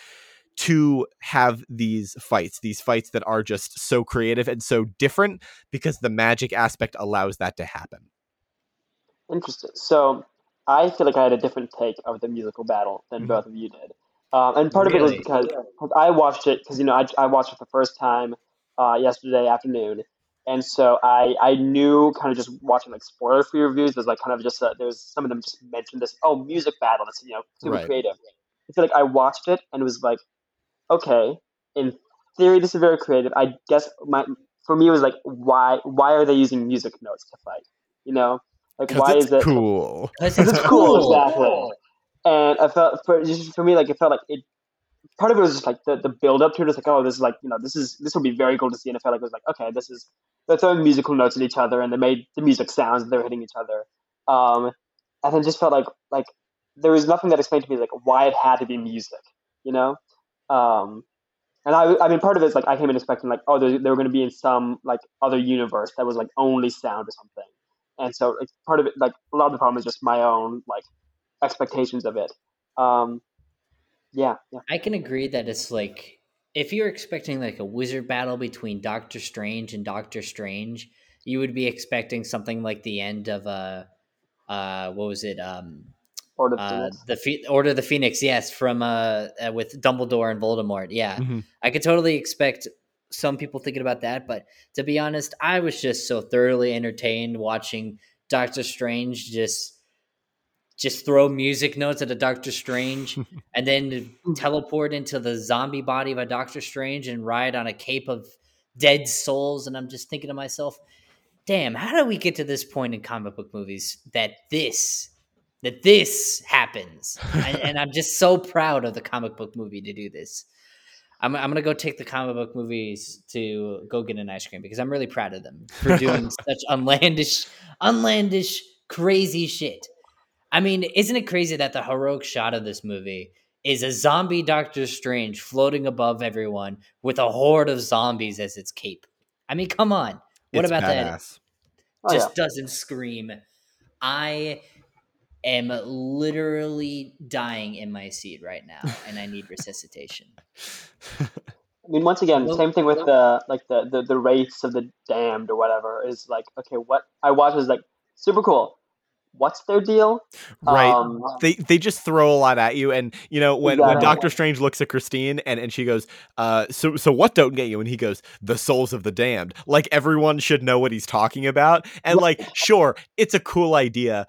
to have these fights these fights that are just so creative and so different because the magic aspect allows that to happen interesting so i feel like i had a different take of the musical battle than mm-hmm. both of you did um, and part really? of it was because, i watched it because you know I, I watched it the first time uh, yesterday afternoon and so I I knew kind of just watching like spoiler free reviews. There's like kind of just uh, there's some of them just mentioned this oh music battle. That's you know super right. creative. I feel like I watched it and it was like okay in theory this is very creative. I guess my for me it was like why why are they using music notes to fight? You know like why is it cool? Because it's cool exactly. And I felt for just for me like it felt like it part of it was just like the, the build up to it was like, oh, this is like, you know, this is this will be very cool to see. And I felt like it was like, okay, this is they're throwing musical notes at each other and they made the music sounds and they were hitting each other. Um, and then just felt like like there was nothing that explained to me like why it had to be music, you know? Um, and I, I mean, part of it is like I came in expecting like, oh, they, were going to be in some like other universe that was like only sound or something. And so like, part of it, like a lot of the problem is just my own like expectations of it. Um, yeah, yeah. I can agree that it's like if you're expecting like a wizard battle between Doctor Strange and Doctor Strange, you would be expecting something like the end of a uh, uh what was it um Order uh, the Fe- Order of the Phoenix, yes, from uh, uh with Dumbledore and Voldemort. Yeah, mm-hmm. I could totally expect some people thinking about that, but to be honest, I was just so thoroughly entertained watching Doctor Strange just just throw music notes at a Doctor Strange and then teleport into the zombie body of a Doctor Strange and ride on a cape of dead souls. And I'm just thinking to myself, damn, how do we get to this point in comic book movies that this that this happens? and, and, I'm just so proud of the comic book movie to do this. I'm, I'm gonna go take the comic book movies to go get an ice cream because I'm really proud of them for doing such unlandish, unlandish, crazy shit. I mean, isn't it crazy that the heroic shot of this movie is a zombie Doctor Strange floating above everyone with a horde of zombies as its cape? I mean, come on. What it's about badass. that? Oh, Just yeah. doesn't scream. I am literally dying in my seat right now and I need resuscitation. I mean, once again, well, same thing with the like the, the the race of the damned or whatever is like okay, what I watch is like super cool what's their deal? Right. Um, they they just throw a lot at you, and you know when, when Doctor Strange looks at Christine and, and she goes, uh, so so what don't get you? And he goes, the souls of the damned. Like everyone should know what he's talking about, and like sure, it's a cool idea.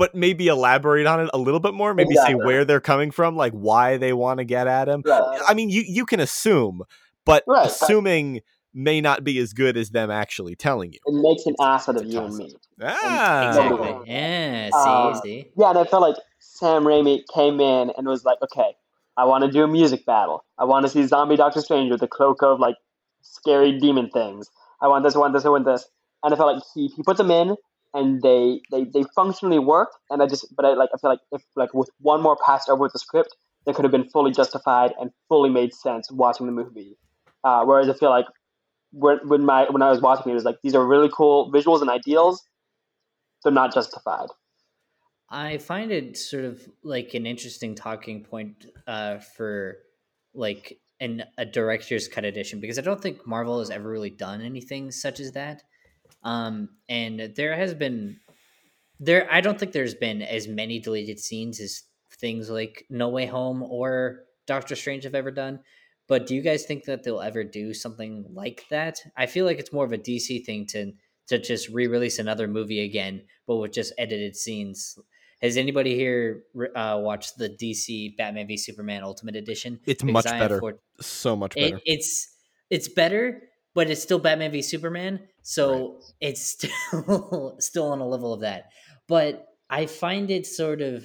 But maybe elaborate on it a little bit more. Maybe exactly. say where they're coming from, like why they want to get at him. Right. I mean, you you can assume, but right. assuming may not be as good as them actually telling you. It makes an ass out of you and me. Ah, exactly. Yeah, see, um, see. Yeah, and I felt like Sam Raimi came in and was like, okay, I want to do a music battle. I want to see Zombie Doctor Strange with a cloak of like scary demon things. I want this, I want this, I want this, and I felt like he he put them in, and they they they functionally work, and I just but I like I feel like if like with one more pass over the script, they could have been fully justified and fully made sense watching the movie. Uh, whereas I feel like when when my when I was watching it, it was like these are really cool visuals and ideals. They're not justified. I find it sort of like an interesting talking point uh, for like an a director's cut edition because I don't think Marvel has ever really done anything such as that. Um, and there has been there I don't think there's been as many deleted scenes as things like No Way Home or Doctor Strange have ever done. But do you guys think that they'll ever do something like that? I feel like it's more of a DC thing to to just re-release another movie again, but with just edited scenes. Has anybody here uh, watched the DC Batman v Superman Ultimate Edition? It's because much better. so much better. It, it's it's better, but it's still Batman v Superman, so right. it's still still on a level of that. But I find it sort of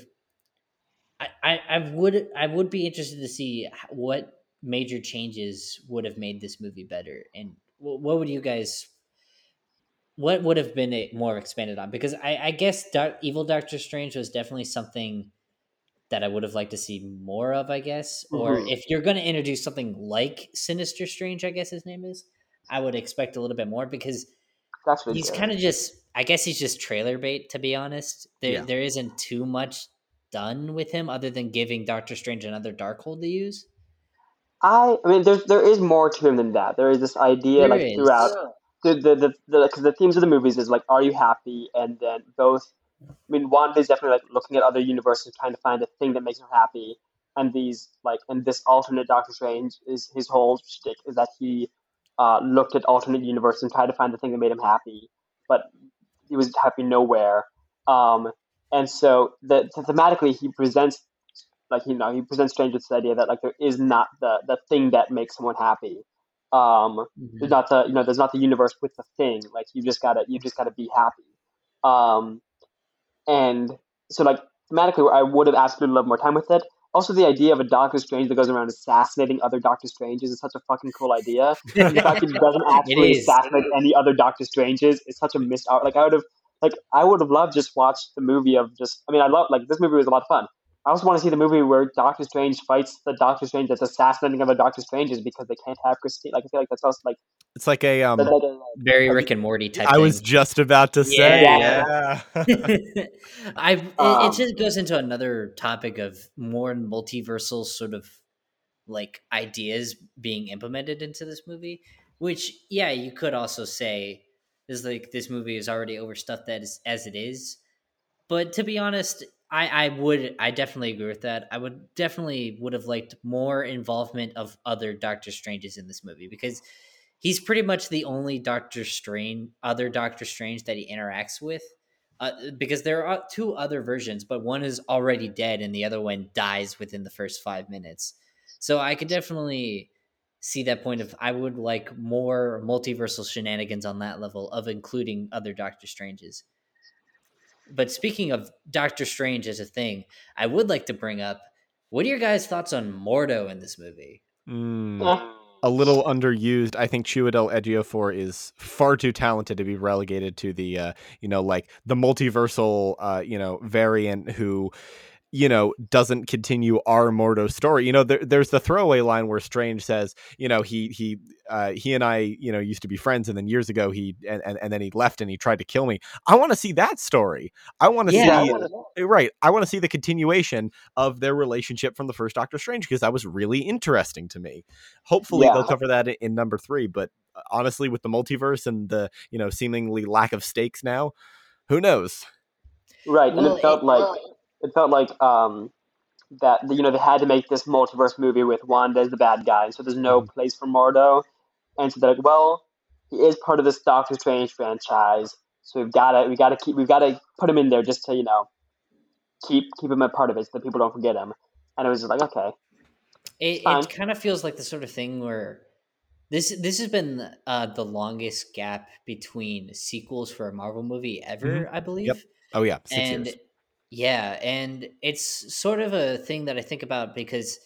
I, I, would I would be interested to see what major changes would have made this movie better, and what would you guys what would have been it more expanded on? Because I, I guess Dark, Evil Doctor Strange was definitely something that I would have liked to see more of. I guess, mm-hmm. or if you're going to introduce something like Sinister Strange, I guess his name is, I would expect a little bit more because he's kind of just. I guess he's just trailer bait. To be honest, there yeah. there isn't too much done with him other than giving Doctor Strange another dark Darkhold to use? I, I mean, there's there is more to him than that. There is this idea there like is. throughout the the the because the, the, themes of the movies is like, are you happy? And then both. I mean, Wanda is definitely like looking at other universes, trying to find a thing that makes her happy. And these like, and this alternate Doctor Strange is his whole shtick is that he uh, looked at alternate universes and tried to find the thing that made him happy, but he was happy nowhere. Um, and so the, thematically he presents like you know he presents Strange with this idea that like there is not the the thing that makes someone happy. Um, mm-hmm. There's not the you know there's not the universe with the thing. Like you just gotta you just gotta be happy. Um, and so like thematically, I would have absolutely loved more time with it. Also, the idea of a Doctor Strange that goes around assassinating other Doctor Stranges is such a fucking cool idea. the fact that he doesn't actually assassinate any other Doctor Stranges is such a missed out. Like I would have like I would have loved just watched the movie of just. I mean, I love like this movie was a lot of fun. I also want to see the movie where Doctor Strange fights the Doctor Strange that's assassinating other Doctor Stranges because they can't have Christine. Like I feel like that's also like it's like a um like very Rick and Morty type. I thing. was just about to say, yeah. yeah. I it, um, it just goes into another topic of more multiversal sort of like ideas being implemented into this movie. Which yeah, you could also say is like this movie is already overstuffed that is, as it is. But to be honest, I, I would I definitely agree with that. I would definitely would have liked more involvement of other Doctor Stranges in this movie because he's pretty much the only Doctor Strange other Doctor Strange that he interacts with. Uh, because there are two other versions, but one is already dead and the other one dies within the first five minutes. So I could definitely see that point of I would like more multiversal shenanigans on that level of including other Doctor Stranges. But speaking of Doctor Strange as a thing, I would like to bring up what are your guys' thoughts on Mordo in this movie? Mm, a little underused. I think Chiwetel Ejiofor is far too talented to be relegated to the, uh, you know, like the multiversal, uh, you know, variant who you know, doesn't continue our Mordo story. You know, there, there's the throwaway line where Strange says, you know, he he uh, he and I, you know, used to be friends, and then years ago he and, and, and then he left and he tried to kill me. I want to see that story. I want to yeah, see I right. I want to see the continuation of their relationship from the first Doctor Strange because that was really interesting to me. Hopefully, yeah. they'll cover that in, in number three. But uh, honestly, with the multiverse and the you know seemingly lack of stakes now, who knows? Right, and well, it felt it, like. Well, it felt like um, that you know they had to make this multiverse movie with Wanda as the bad guy, so there's no mm-hmm. place for Mordo, and so they're like, well, he is part of this Doctor Strange franchise, so we've got to we got to keep we've got to put him in there just to you know keep keep him a part of it so that people don't forget him, and it was just like okay. It, it kind of feels like the sort of thing where this this has been uh, the longest gap between sequels for a Marvel movie ever, mm-hmm. I believe. Yep. Oh yeah, Six and years. Yeah, and it's sort of a thing that I think about because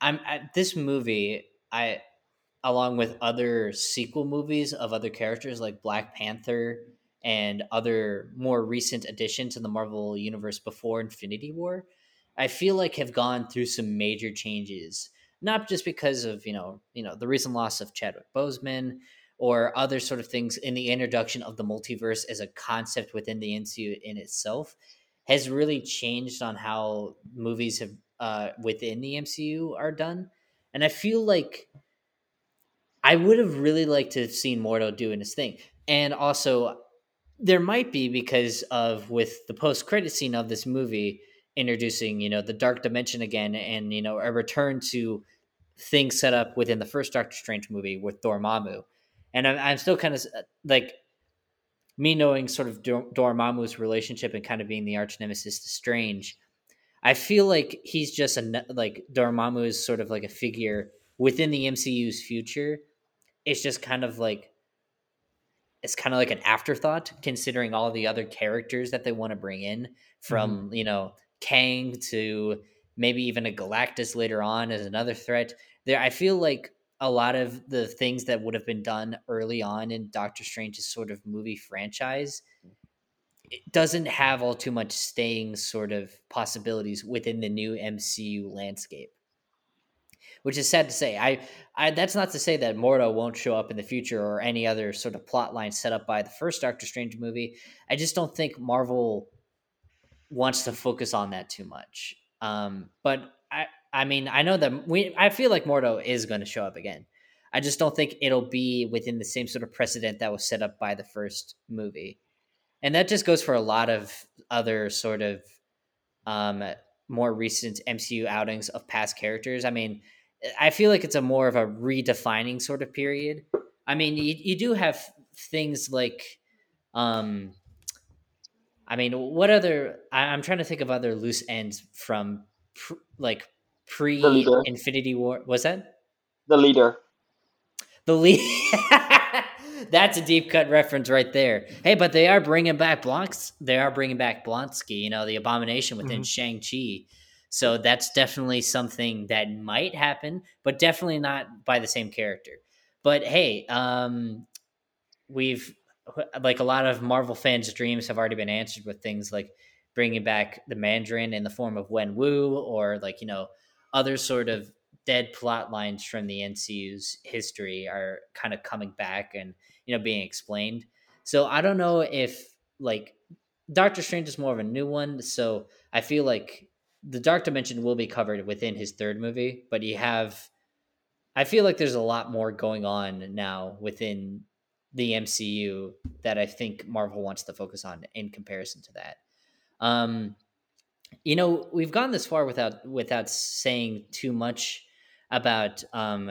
I'm at this movie. I along with other sequel movies of other characters like Black Panther and other more recent additions to the Marvel universe before Infinity War, I feel like have gone through some major changes. Not just because of you know you know the recent loss of Chadwick Boseman or other sort of things in the introduction of the multiverse as a concept within the MCU in itself has really changed on how movies have uh, within the MCU are done, and I feel like I would have really liked to have seen Mordo doing his thing. And also, there might be because of with the post credit scene of this movie introducing, you know, the dark dimension again and, you know, a return to things set up within the first Doctor Strange movie with Dormammu. And I'm, I'm still kind of like me knowing sort of Dormammu's relationship and kind of being the arch nemesis to Strange. I feel like he's just a like Dormammu is sort of like a figure within the MCU's future it's just kind of like it's kind of like an afterthought considering all the other characters that they want to bring in from mm-hmm. you know Kang to maybe even a Galactus later on as another threat. There, I feel like a lot of the things that would have been done early on in Doctor Strange's sort of movie franchise it doesn't have all too much staying sort of possibilities within the new MCU landscape which is sad to say. I, I that's not to say that Mordo won't show up in the future or any other sort of plot line set up by the first Doctor Strange movie. I just don't think Marvel wants to focus on that too much. Um, but I, mean, I know that we. I feel like Mordo is going to show up again. I just don't think it'll be within the same sort of precedent that was set up by the first movie, and that just goes for a lot of other sort of um, more recent MCU outings of past characters. I mean, I feel like it's a more of a redefining sort of period. I mean, you, you do have things like, um, I mean, what other? I, am trying to think of other loose ends from pr- like pre Infinity War. Was that the leader? The lead. That's a deep cut reference right there. Hey, but they are bringing back Blonks. They are bringing back Blonsky. You know, the abomination within mm-hmm. Shang Chi. So that's definitely something that might happen, but definitely not by the same character. But hey, um, we've like a lot of Marvel fans' dreams have already been answered with things like bringing back the Mandarin in the form of Wen Wu, or like you know other sort of dead plot lines from the MCU's history are kind of coming back and you know being explained. So I don't know if like Doctor Strange is more of a new one, so I feel like the dark dimension will be covered within his third movie, but you have I feel like there's a lot more going on now within the MCU that I think Marvel wants to focus on in comparison to that. Um, you know, we've gone this far without without saying too much about um,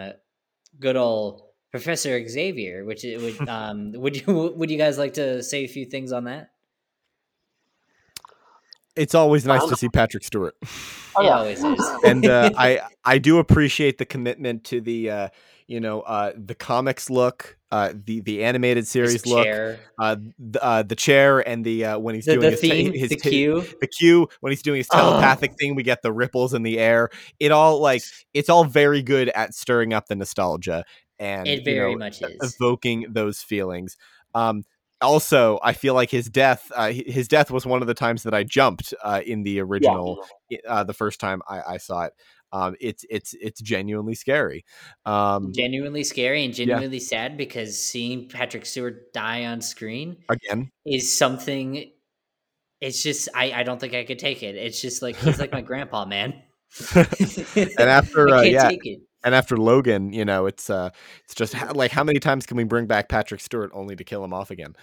good old Professor Xavier. Which would um, would you would you guys like to say a few things on that? it's always nice to see Patrick Stewart. Oh, yeah, always is. and uh, I I do appreciate the commitment to the uh, you know uh, the comics look, uh, the the animated series look, uh, the, uh, the chair, and the uh, when he's the, doing the his, theme, his, the cue, the cue when he's doing his telepathic thing, we get the ripples in the air. It all like it's all very good at stirring up the nostalgia and it very you know, much is evoking those feelings. Um, also i feel like his death uh, his death was one of the times that i jumped uh, in the original yeah. uh, the first time I, I, saw it um, it's it's it's genuinely scary um, genuinely scary and genuinely yeah. sad because seeing patrick stewart die on screen again is something it's just i i don't think i could take it it's just like he's like my grandpa man and after uh, yeah and after Logan, you know, it's uh, it's just how, like how many times can we bring back Patrick Stewart only to kill him off again?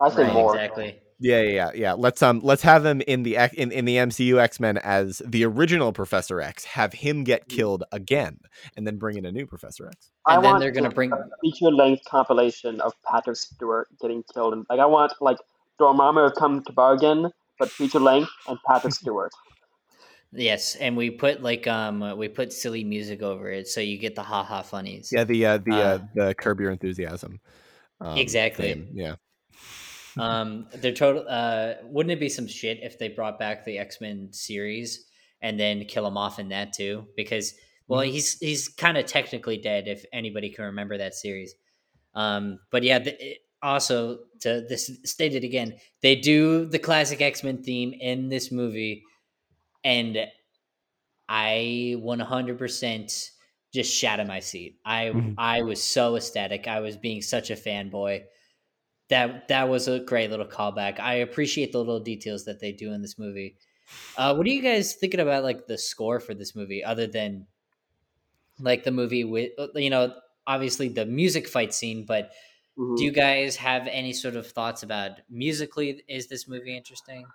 I think right, more. Exactly. Yeah, yeah, yeah, yeah. Let's um, let's have him in the in, in the MCU X Men as the original Professor X. Have him get mm. killed again, and then bring in a new Professor X. And I then they're gonna bring a feature length compilation of Patrick Stewart getting killed, and like I want like Dormammu come to bargain, but feature length and Patrick Stewart. Yes, and we put like um we put silly music over it, so you get the ha ha funnies. Yeah, the uh, the uh, uh, the curb your enthusiasm. Um, exactly. Theme. Yeah. Um, they're total. Uh, wouldn't it be some shit if they brought back the X Men series and then kill him off in that too? Because Well, mm-hmm. he's he's kind of technically dead if anybody can remember that series. Um, but yeah, the, also to this stated again, they do the classic X Men theme in this movie, and I 100% just shat in my seat. I mm-hmm. I was so ecstatic. I was being such a fanboy. That that was a great little callback. I appreciate the little details that they do in this movie. Uh, what are you guys thinking about like the score for this movie, other than like the movie with uh, you know obviously the music fight scene, but mm-hmm. do you guys have any sort of thoughts about musically? Is this movie interesting?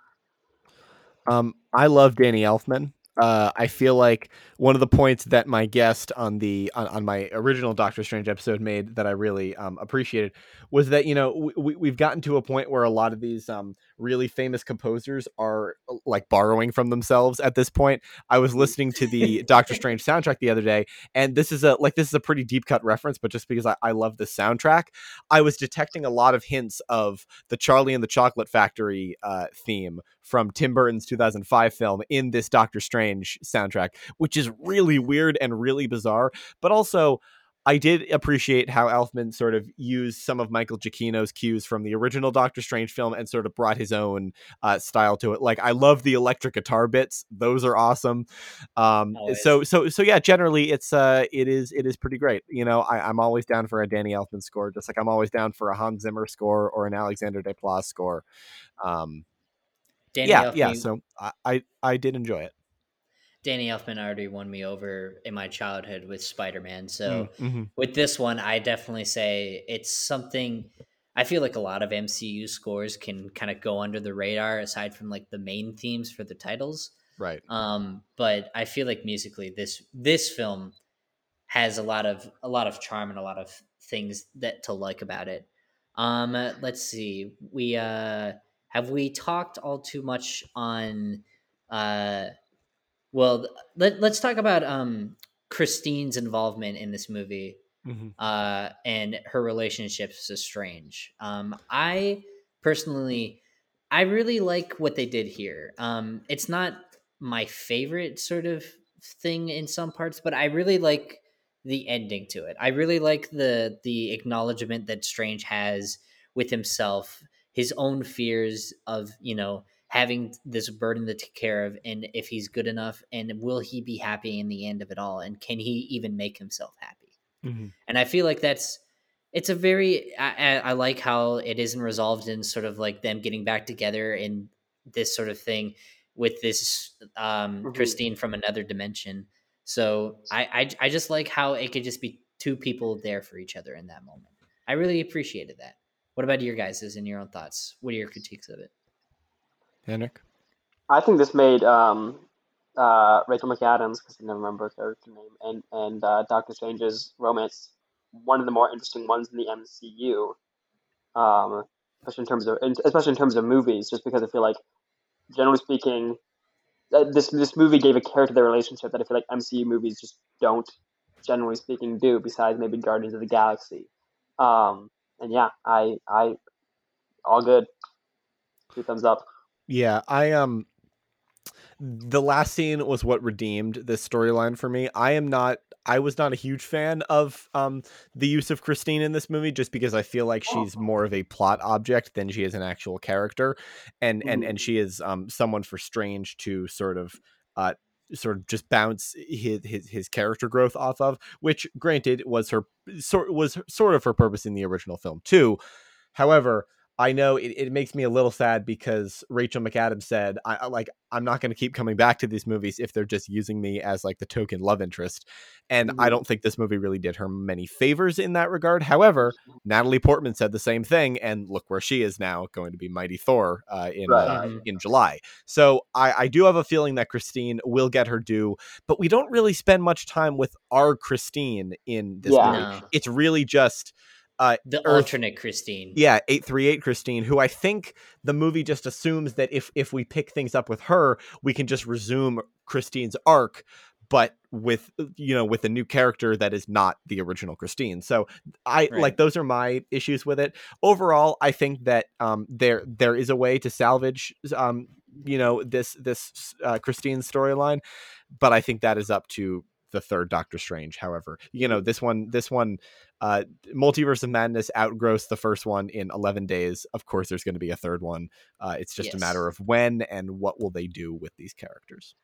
Um, I love Danny Elfman. Uh, I feel like one of the points that my guest on the on, on my original Doctor Strange episode made that I really um, appreciated was that you know we, we've gotten to a point where a lot of these um, really famous composers are uh, like borrowing from themselves at this point. I was listening to the Doctor Strange soundtrack the other day, and this is a like this is a pretty deep cut reference, but just because I, I love the soundtrack, I was detecting a lot of hints of the Charlie and the Chocolate Factory uh, theme from Tim Burton's 2005 film in this Doctor Strange soundtrack, which is really weird and really bizarre, but also I did appreciate how Elfman sort of used some of Michael Giacchino's cues from the original Doctor Strange film and sort of brought his own uh, style to it. Like I love the electric guitar bits; those are awesome. Um, so so so yeah, generally it's uh it is it is pretty great. You know, I, am always down for a Danny Elfman score, just like I'm always down for a Hans Zimmer score or an Alexander Desplat score. Um, Danny yeah, Elfman, yeah. So I, I I did enjoy it. Danny Elfman already won me over in my childhood with Spider Man. So mm, mm-hmm. with this one, I definitely say it's something. I feel like a lot of MCU scores can kind of go under the radar aside from like the main themes for the titles. Right. Um, but I feel like musically, this this film has a lot of a lot of charm and a lot of things that to like about it. Um, let's see. We uh, have we talked all too much on uh well, let, let's talk about um, Christine's involvement in this movie mm-hmm. uh, and her relationships to Strange. Um, I personally, I really like what they did here. Um, it's not my favorite sort of thing in some parts, but I really like the ending to it. I really like the the acknowledgement that Strange has with himself, his own fears of you know having this burden to take care of and if he's good enough and will he be happy in the end of it all and can he even make himself happy? Mm-hmm. and i feel like that's it's a very I, I, like how it isn't resolved in sort of like them getting back together in this sort of thing with this um, mm-hmm. christine from another dimension. So I, I i just like how it could just be two people there for each other in that moment. I really appreciated that. What about your guys's and your own thoughts? What are your critiques of it Henrik? I think this made um, uh, Rachel McAdams, because I never remember her character name, and and uh, Doctor Strange's romance one of the more interesting ones in the MCU, um, especially in terms of especially in terms of movies. Just because I feel like, generally speaking, this this movie gave a character their relationship that I feel like MCU movies just don't, generally speaking, do. Besides maybe Guardians of the Galaxy, um, and yeah, I I all good. Two thumbs up. Yeah, I um the last scene was what redeemed this storyline for me. I am not I was not a huge fan of um the use of Christine in this movie just because I feel like she's oh. more of a plot object than she is an actual character and and and she is um someone for Strange to sort of uh sort of just bounce his, his his character growth off of which granted was her sort was sort of her purpose in the original film too. However, I know it, it makes me a little sad because Rachel McAdams said, I, I like I'm not going to keep coming back to these movies if they're just using me as like the token love interest. And mm-hmm. I don't think this movie really did her many favors in that regard. However, Natalie Portman said the same thing, and look where she is now, going to be Mighty Thor uh, in right. uh, in July. So I, I do have a feeling that Christine will get her due, but we don't really spend much time with our Christine in this yeah. movie. It's really just uh, the Earth, alternate Christine. Yeah, eight three eight Christine, who I think the movie just assumes that if if we pick things up with her, we can just resume Christine's arc, but with you know with a new character that is not the original Christine. So I right. like those are my issues with it. Overall, I think that um, there there is a way to salvage um, you know this this uh, Christine storyline, but I think that is up to the third Doctor Strange. However, you know this one, this one, uh, Multiverse of Madness outgrossed the first one in 11 days. Of course, there's going to be a third one. Uh, it's just yes. a matter of when and what will they do with these characters.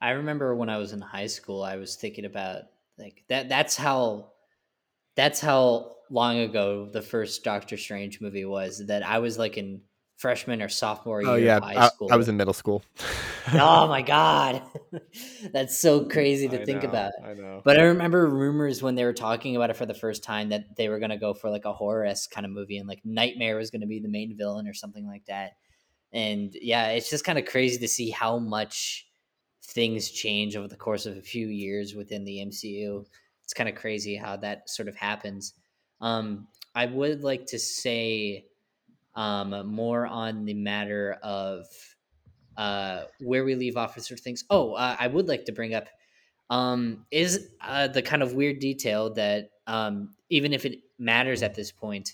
I remember when I was in high school, I was thinking about like that. That's how. That's how long ago the first Doctor Strange movie was. That I was like in freshman or sophomore oh, year oh, yeah. of high school. I, I was in middle school. oh my god, that's so crazy to I think know, about. I know. But I remember rumors when they were talking about it for the first time that they were going to go for like a horror esque kind of movie, and like Nightmare was going to be the main villain or something like that. And yeah, it's just kind of crazy to see how much things change over the course of a few years within the MCU. It's kind of crazy how that sort of happens. Um, I would like to say um, more on the matter of uh, where we leave off with certain things. Oh, uh, I would like to bring up um, is uh, the kind of weird detail that um, even if it matters at this point,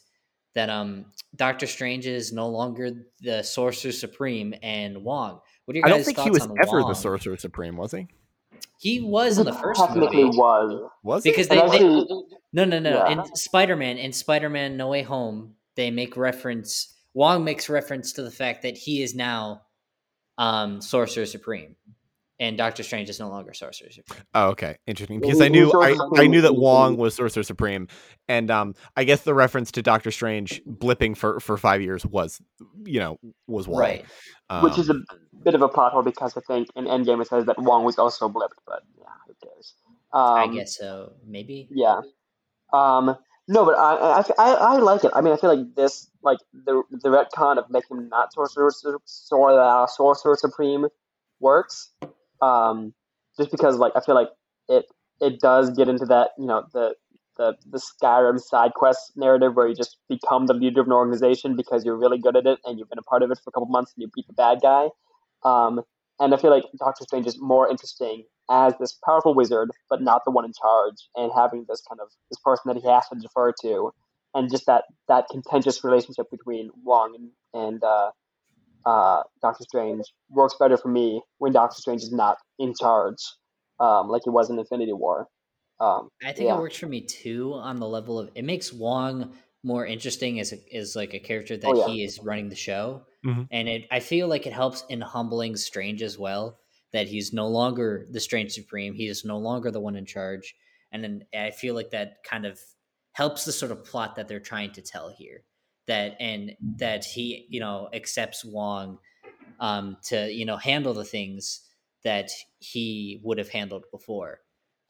that um, Doctor Strange is no longer the Sorcerer Supreme and Wong. What are your I don't think he was ever Wong? the Sorcerer Supreme, was he? He was in the first Technically movie. was. Was because they, they, no no no yeah. in Spider Man in Spider Man No Way Home they make reference Wong makes reference to the fact that he is now um, Sorcerer Supreme, and Doctor Strange is no longer Sorcerer Supreme. Oh, okay, interesting. Because I knew I, I knew that Wong was Sorcerer Supreme, and um, I guess the reference to Doctor Strange blipping for for five years was, you know, was Wong, right? Um, Which is a bit of a plot hole because I think in Endgame it says that Wong was also blipped, but yeah, who cares? Um, I guess so. Maybe. Yeah. Um, no, but I, I, I, I like it. I mean, I feel like this, like the the retcon of making him not sorcerer, sorcerer, uh, sorcerer supreme works. Um, just because, like, I feel like it it does get into that, you know, the the the Skyrim side quest narrative where you just become the leader of an organization because you're really good at it and you've been a part of it for a couple months and you beat the bad guy. Um, and I feel like Doctor Strange is more interesting as this powerful wizard, but not the one in charge, and having this kind of this person that he has to defer to, and just that that contentious relationship between Wong and, and uh, uh, Doctor Strange works better for me when Doctor Strange is not in charge, um, like it was in Infinity War. Um, I think yeah. it works for me too on the level of it makes Wong more interesting as a, as like a character that oh, yeah. he is running the show, mm-hmm. and it I feel like it helps in humbling Strange as well that he's no longer the Strange Supreme. He is no longer the one in charge. And then I feel like that kind of helps the sort of plot that they're trying to tell here. That and that he, you know, accepts Wong um, to, you know, handle the things that he would have handled before.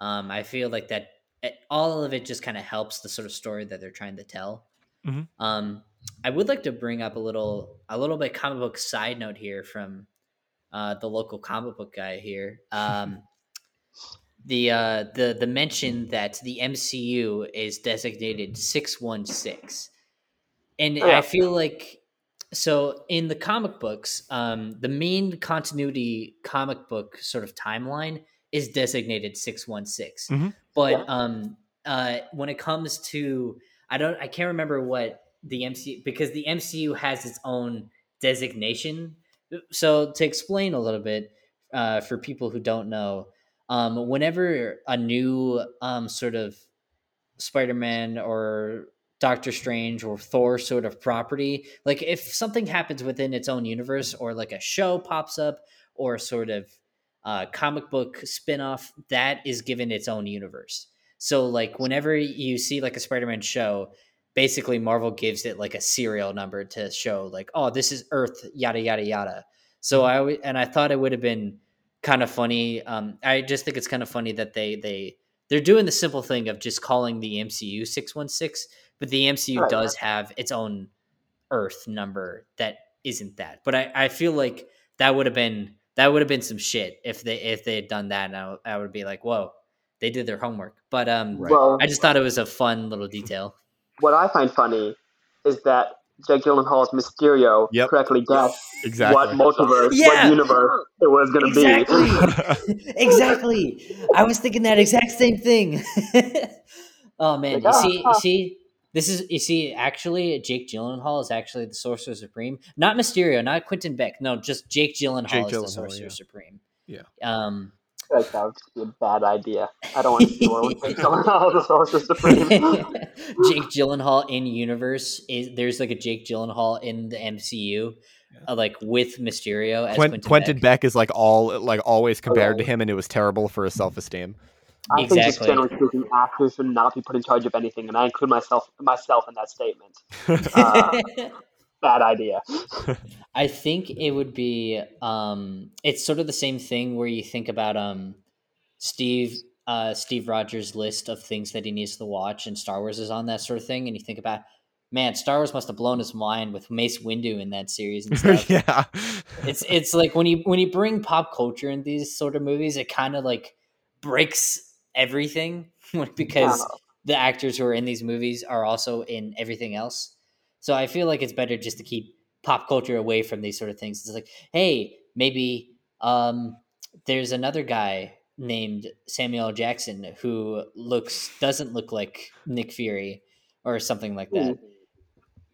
Um, I feel like that eh, all of it just kind of helps the sort of story that they're trying to tell. Mm-hmm. Um, I would like to bring up a little a little bit comic book side note here from uh, the local comic book guy here. Um, the uh, the the mention that the MCU is designated six one six, and yeah. I feel like so in the comic books, um, the main continuity comic book sort of timeline is designated six one six, mm-hmm. but yeah. um, uh, when it comes to I don't I can't remember what the MCU because the MCU has its own designation so to explain a little bit uh, for people who don't know, um, whenever a new um, sort of Spider-Man or Doctor Strange or Thor sort of property, like if something happens within its own universe or like a show pops up or sort of uh, comic book spin-off, that is given its own universe. So like whenever you see like a Spider-Man show, basically Marvel gives it like a serial number to show like, oh, this is Earth, yada yada yada. So I and I thought it would have been kind of funny. Um, I just think it's kind of funny that they they they're doing the simple thing of just calling the MCU six one six, but the MCU right. does have its own Earth number that isn't that. But I, I feel like that would have been that would have been some shit if they if they had done that. And I, I would be like, whoa, they did their homework. But um, well, I just thought it was a fun little detail what I find funny is that Jake Gyllenhaal's Mysterio yep. correctly guessed exactly. what multiverse, yeah. what universe it was going to exactly. be. exactly. I was thinking that exact same thing. oh man, like, you see, you see, this is you see. Actually, Jake Gyllenhaal is actually the Sorcerer Supreme, not Mysterio, not Quentin Beck. No, just Jake Gyllenhaal Jake is Gyllenhaal, the Sorcerer yeah. Supreme. Yeah. Um, feel like that would be a bad idea. I don't want to see more with Jake Gyllenhaal as Sorcerer Supreme. Jake Gyllenhaal in universe is there's like a Jake Gyllenhaal in the MCU, uh, like with Mysterio. As Quentin, Quentin, Quentin Beck. Beck. is like all like always compared to him, and it was terrible for his self esteem. I think just generally speaking, actors should not be put in charge of anything, and I include myself myself in that statement. Uh, bad idea. I think it would be um it's sort of the same thing where you think about um Steve uh Steve Rogers list of things that he needs to watch and Star Wars is on that sort of thing and you think about man Star Wars must have blown his mind with Mace Windu in that series and stuff. yeah, it's it's like when you when you bring pop culture in these sort of movies it kind of like breaks everything because Yeah. the actors who are in these movies are also in everything else. So I feel like it's better just to keep pop culture away from these sort of things. It's like, hey, maybe um, there's another guy named Samuel Jackson who looks doesn't look like Nick Fury or something like that.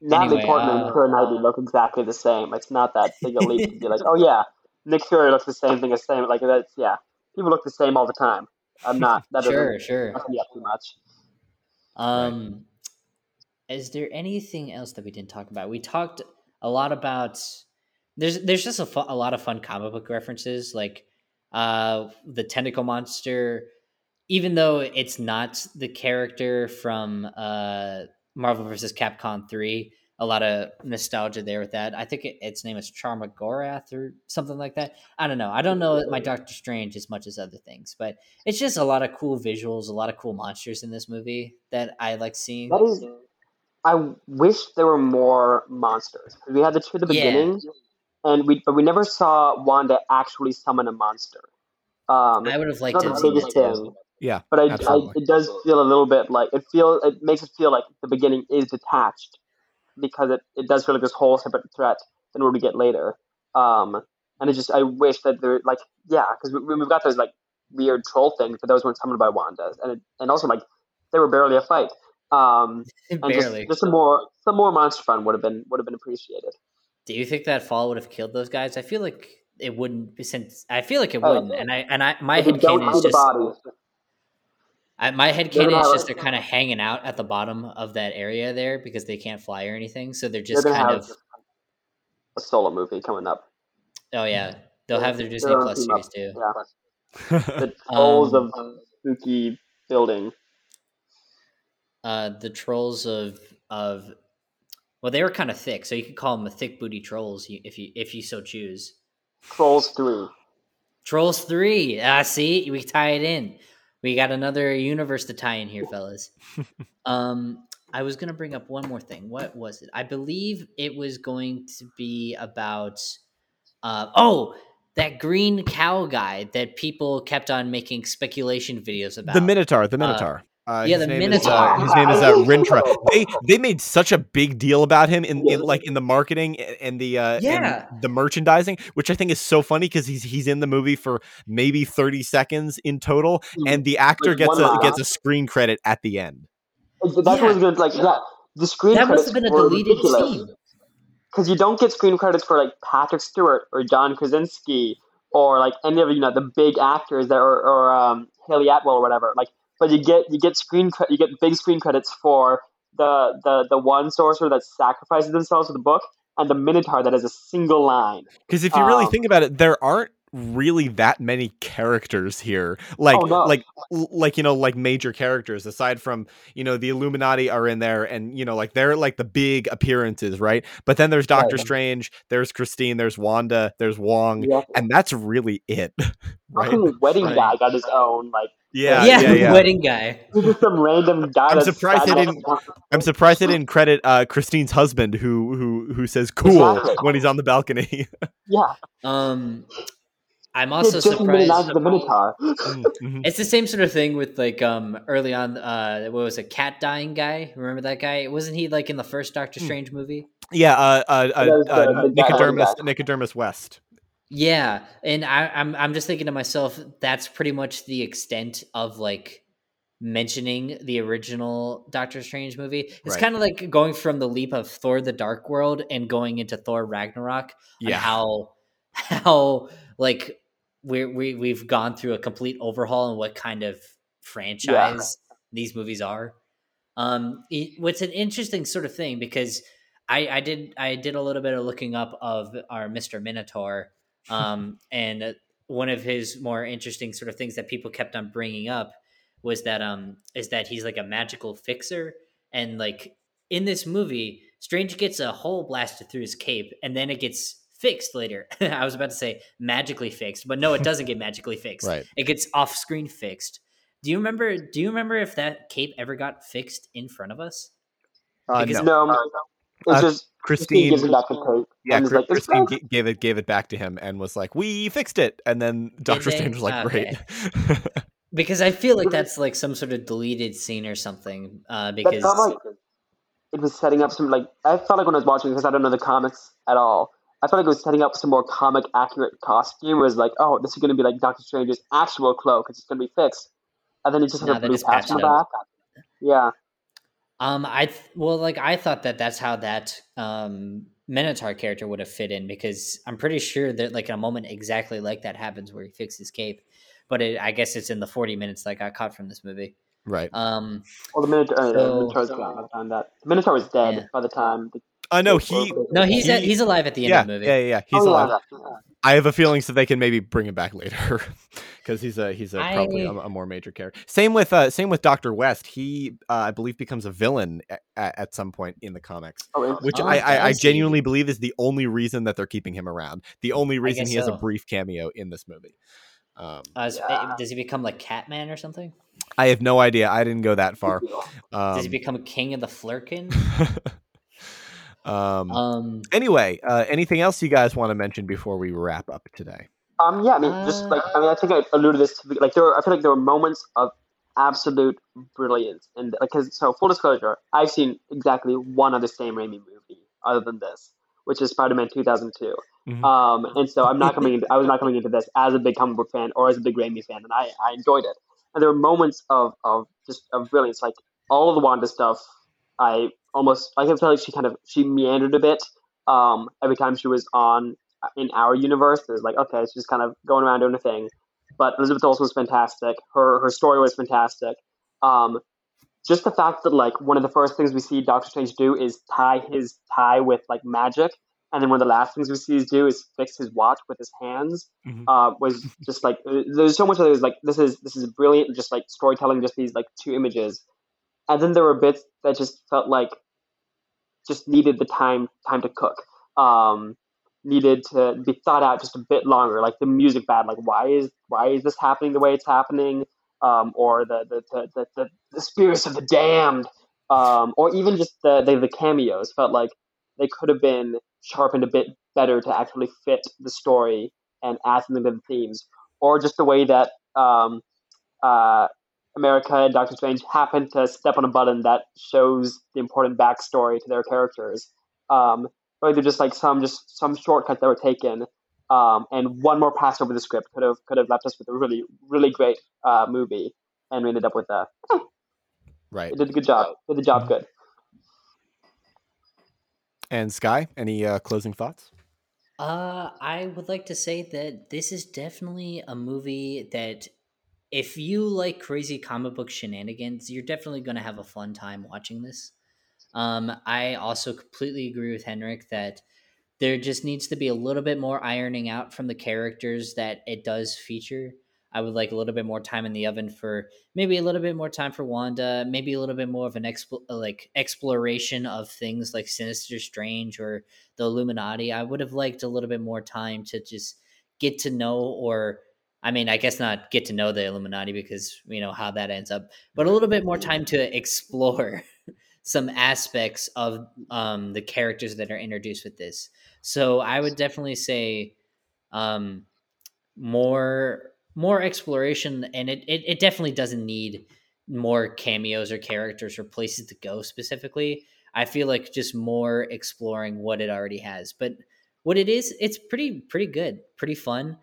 Natalie Anyway, Portman uh, and Keira Knightley look exactly the same. It's not that big a leap to be like, oh yeah, Nick Fury looks the same thing as same. Like that's yeah, people look the same all the time. I'm not. That Sure, doesn't sure. mess too much. Um, is there anything else that we didn't talk about? We talked a lot about. There's there's just a, fu- a lot of fun comic book references, like uh the tentacle monster. Even though it's not the character from uh Marvel vs. Capcom three, a lot of nostalgia there with that. I think it, its name is Shuma-Gorath or something like that. I don't know. I don't know my Doctor Strange as much as other things, but it's just a lot of cool visuals, a lot of cool monsters in this movie that I like seeing. That is. I wish there were more monsters. We had the two at the Yeah. beginning, and we but we never saw Wanda actually summon a monster. Um, I would have liked not to the have seen biggest thing, yeah. but I, I it does feel a little bit like it feels. it makes it feel like the beginning is detached because it, it does feel like this whole separate threat than what we get later. Um, and it just I wish that there like yeah because we, we've got those like weird troll things, but those weren't summoned by Wanda, and it, and also like they were barely a fight. Um, and just, just some more some more monster fun would have been would have been appreciated. Do you think that fall would have killed those guys? I feel like it wouldn't. Since I feel like it Oh. wouldn't, and I and I my If head don't canon is just body, I, my head They're canon is have- just they're kind of hanging out at the bottom of that area there because they can't fly or anything, so they're they're just kind of a solo movie coming up. oh yeah, they'll have their They're Disney Plus team up. series too. Yeah, the trolls Um, of spooky building. Uh, the trolls of of well, they were kind of thick, so you could call them the thick booty trolls if you if you so choose. Trolls three. Trolls three. Ah, see, we tie it in. We got another universe to tie in here, fellas. um, I was gonna bring up one more thing. What was it? I believe it was going to be about. Uh, oh, that green cow guy that people kept on making speculation videos about. the Minotaur. The Minotaur. Uh, yeah, the name Is, uh, Minotaur. his name is uh, Rintrah. They they made such a big deal about him in, in like in the marketing and the uh, and Yeah. the merchandising, which I think is so funny because he's he's in the movie for maybe thirty seconds in total, and the actor Like gets a line. gets a screen credit at the end. That's Yeah. what I was gonna like. Yeah, the screen that must credits have been a were deleted ridiculous. scene. because you don't get screen credits for like Patrick Stewart or John Krasinski or like any of you know the big actors that or, or um, Hayley Atwell or whatever. Like, but you get you get screen cre- you get big screen credits for the the the one sorcerer that sacrifices themselves for the book and the Minotaur that has a single line. Because if you really Um, think about it, there aren't really that many characters here like Oh, no. like like you know like major characters aside from you know the illuminati are in there and you know like they're like the big appearances right but then there's doctor Right. strange there's christine there's wanda there's wong Yeah, and that's really it right fucking wedding Right. guy got his own like. yeah yeah, yeah yeah, wedding guy. Just some random guy. I'm surprised they didn't- i'm surprised they didn't credit uh christine's husband who who who says cool Exactly. when he's on the balcony Yeah, Um, I'm also just surprised. lines of the Minotaur. Mm, mhm. It's the same sort of thing with like um early on. Uh, what was a cat dying guy? Remember that guy? Wasn't he like in the first Doctor Hmm. Strange movie? yeah uh uh, uh, was uh the guy- nicodemus nicodemus west Yeah, and I, I'm I'm just thinking to myself, that's pretty much the extent of like mentioning the original Doctor Strange movie. It's Right. kind of like going from the leap of Thor: The Dark World and going into Thor Ragnarok. yeah how how like we we we've gone through a complete overhaul in what kind of franchise yeah. these movies are. Um, it, what's an interesting sort of thing because I, I did I did a little bit of looking up of our Mister Minotaur, um, and one of his more interesting sort of things that people kept on bringing up was that um is that he's like a magical fixer and like in this movie strange gets a hole blasted through his cape and then it gets fixed later i was about to say magically fixed but no it doesn't get magically fixed right it gets off screen fixed do you remember do you remember if that cape ever got fixed in front of us uh, no. no it's uh, just Christine, Christine gives it Yeah, Chris, like, Christine g- gave it gave it back to him and was like, "We fixed it." And then Doctor Strange was like, "Great." because I feel like that's like some sort of deleted scene or something. Uh, because like it was setting up some like I felt like when I was watching because I don't know the comics at all. I felt like it was setting up some more comic accurate costume. It was like, oh, this is going to be like Doctor Strange's actual cloak because it's going to be fixed, and then he just had a blue patch on the back. Yeah. Um, I th- well, like I thought that that's how that um Minotaur character would have fit in because I'm pretty sure that like in a moment exactly like that happens where he fixes his cape, but it, I guess it's in the 40 minutes that got caught from this movie. Right. Um. Well, the Minotaur, uh, so, gone by the time that the Minotaur was dead yeah. by the time. The, I know he. No, he's he, he's alive at the end yeah, of the movie. Yeah, yeah, yeah. he's oh, alive. Yeah, I have a feeling so they can maybe bring him back later because he's a he's a I... probably a, a, more major character. Same with uh same with Doctor West. He uh, I believe becomes a villain at, at some point in the comics, oh, which oh, I, I, I genuinely believe is the only reason that they're keeping him around. The only reason he so. has a brief cameo in this movie. Um, uh, yeah. Does he become like Catman or something? I have no idea. I didn't go that far. Um, does he um, become king of the Flerken? Um, um anyway, uh, anything else you guys want to mention before we wrap up today? Um, yeah, I mean, just like I mean, I think I alluded this to like there. Were, I feel like there were moments of absolute brilliance, and because so full disclosure, I've seen exactly one other Sam Raimi movie other than this, which is Spider-Man 2002. Mm-hmm. Um, and so I'm not coming. Into, I was not coming into this as a big comic book fan or as a big Raimi fan, and I, I enjoyed it. And there were moments of of just of brilliance, like all of the Wanda stuff. I almost I can feel like she kind of she meandered a bit um, every time she was on uh, in our universe. It was like okay, she's just kind of going around doing a thing. But Elizabeth Olsen was fantastic. Her her story was fantastic. Um, just the fact that like one of the first things we see Doctor Strange do is tie his tie with like magic, and then one of the last things we see is do is fix his watch with his hands. Mm-hmm. Uh, was just like uh, there's so much of it was like this is this is brilliant, just like storytelling, just these like two images, and then there were bits that just felt like just needed the time time to cook. Um, needed to be thought out just a bit longer. Like the music bad. Like why is why is this happening the way it's happening? Um, or the the, the the, the the spirits of the damned. Um, or even just the, the the cameos felt like they could have been sharpened a bit better to actually fit the story and add something to the themes. Or just the way that um, uh, America and Doctor Strange happen to step on a button that shows the important backstory to their characters. Um, or they're just like some just some shortcut that were taken, um, and one more pass over the script could have could have left us with a really really great uh, movie, and we ended up with a. Eh, right. It did a good job. Did the job mm-hmm. good. And Sky, any uh, closing thoughts? Uh, I would like to say that this is definitely a movie that if you like crazy comic book shenanigans, you're definitely going to have a fun time watching this. Um, I also completely agree with Henrik that there just needs to be a little bit more ironing out from the characters that it does feature. I would like a little bit more time in the oven for maybe a little bit more time for Wanda, maybe a little bit more of an expo- like exploration of things like Sinister Strange or the Illuminati. I would have liked a little bit more time to just get to know or I mean, I guess not get to know the Illuminati because you know how that ends up, but a little bit more time to explore some aspects of um, the characters that are introduced with this. So I would definitely say um, more more exploration, and it, it, it definitely doesn't need more cameos or characters or places to go specifically. I feel like just more exploring what it already has, but what it is, it's pretty pretty good, pretty fun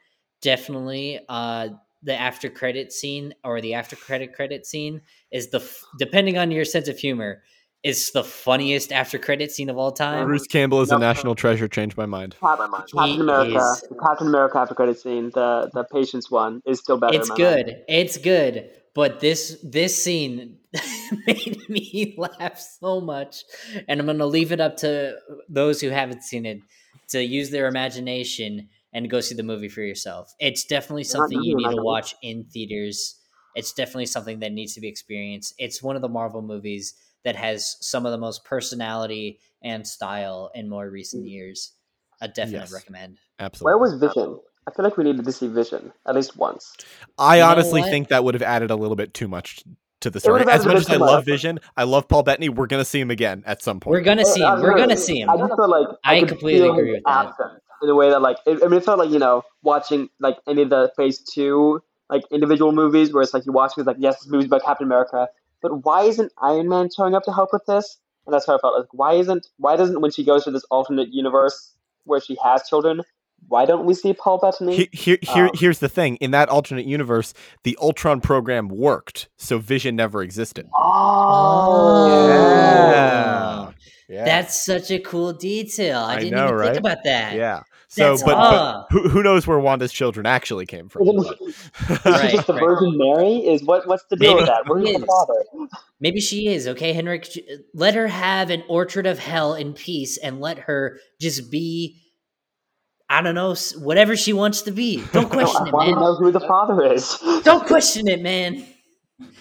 definitely uh the after credit scene or the after credit credit scene is the depending on your sense of humor is the funniest after credit scene of all time. Bruce Campbell is a national treasure. Changed my mind. Captain America, is, Captain America after credit scene, the the patience one is still better. It's good. Mind. It's good. But this this scene made me laugh so much, and I'm gonna leave it up to those who haven't seen it to use their imagination and go see the movie for yourself. It's definitely something you need to watch in theaters. It's definitely something that needs to be experienced. It's one of the Marvel movies that has some of the most personality and style in more recent mm. years. I definitely yes, recommend. Absolutely. Where was Vision? I feel like we needed to see Vision at least once. I you honestly think that would have added a little bit too much to the story. As much as I love Vision, I love Paul Bettany. We're gonna see him again at some point. We're gonna see him. We're gonna see him. I just feel like I, I completely agree with that. In a way that, like, it, I mean, it felt like you know, watching like any of the Phase Two like individual movies, where it's like you watch it's like, yes, this movie's about Captain America, but why isn't Iron Man showing up to help with this? And that's how I felt. Like, why isn't why doesn't when she goes to this alternate universe where she has children, why don't we see Paul Bettany? Here, here, um, here's the thing: in that alternate universe, the Ultron program worked, so Vision never existed. Oh, yeah. yeah. That's such a cool detail. I, I didn't know, even right? think about that. Yeah. So, but, but, who, who knows where Wanda's children actually came from? right, just the right. Virgin Mary is what? What's the deal Maybe with that? Where's the father? Maybe she is okay, Henrik. Let her have an orchard of hell in peace, and let her just be. I don't know, whatever she wants to be. Don't question no, it, man. know who the father is. Don't question it, man.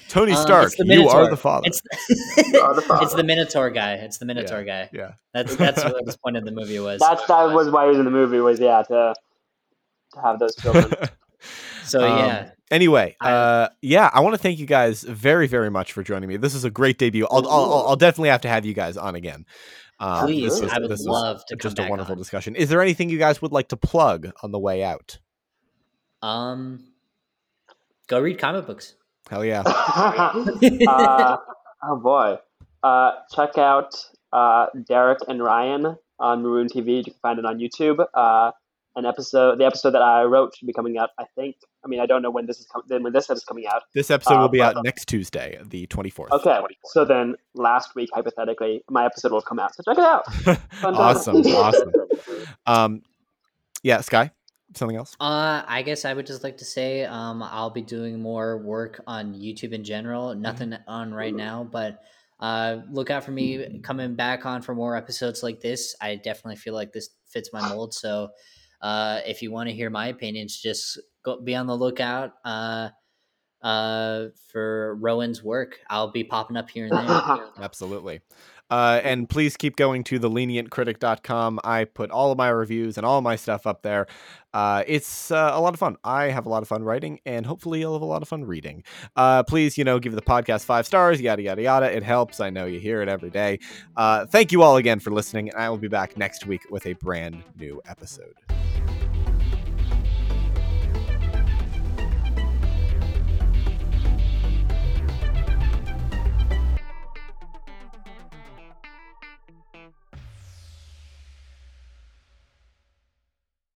Tony um, Stark, um, you are the father. It's the, the father. it's the Minotaur guy. It's the Minotaur yeah, guy. Yeah, that's that's what the point of the movie was. That's that was why he was in the movie was yeah to to have those children. so um, yeah. Anyway, uh, yeah, I want to thank you guys very, very much for joining me. This is a great debut. I'll, I'll, I'll definitely have to have you guys on again. Um, Please, was, I would love to. Just a wonderful on. discussion. Is there anything you guys would like to plug on the way out? Um, go read comic books. Hell yeah. uh, oh boy. Uh, check out uh, Derek and Ryan on Maroon TV. You can find it on YouTube. Uh, an episode, the episode that I wrote should be coming out. I think. I mean, I don't know when this is com- when this is coming out. This episode will be uh, out next Tuesday, the twenty fourth. Okay, 24th. so then last week, hypothetically, my episode will come out. So check it out. awesome, awesome. Um, yeah, Sky something else? Uh, I guess I would just like to say um, I'll be doing more work on YouTube in general. Mm-hmm. Nothing mm-hmm. on right now, but uh, look out for me coming back on for more episodes like this. I definitely feel like this fits my mold. So uh, if you want to hear my opinions, just go be on the lookout uh, uh, for Rowan's work. I'll be popping up here and there. Absolutely. Uh, and please keep going to thelenientcritic.com. I put all of my reviews and all my stuff up there. Uh, it's uh, a lot of fun. I have a lot of fun writing, and hopefully you'll have a lot of fun reading. Uh, please, you know, give the podcast five stars, yada, yada, yada. It helps. I know you hear it every day. Uh, thank you all again for listening, and I will be back next week with a brand new episode.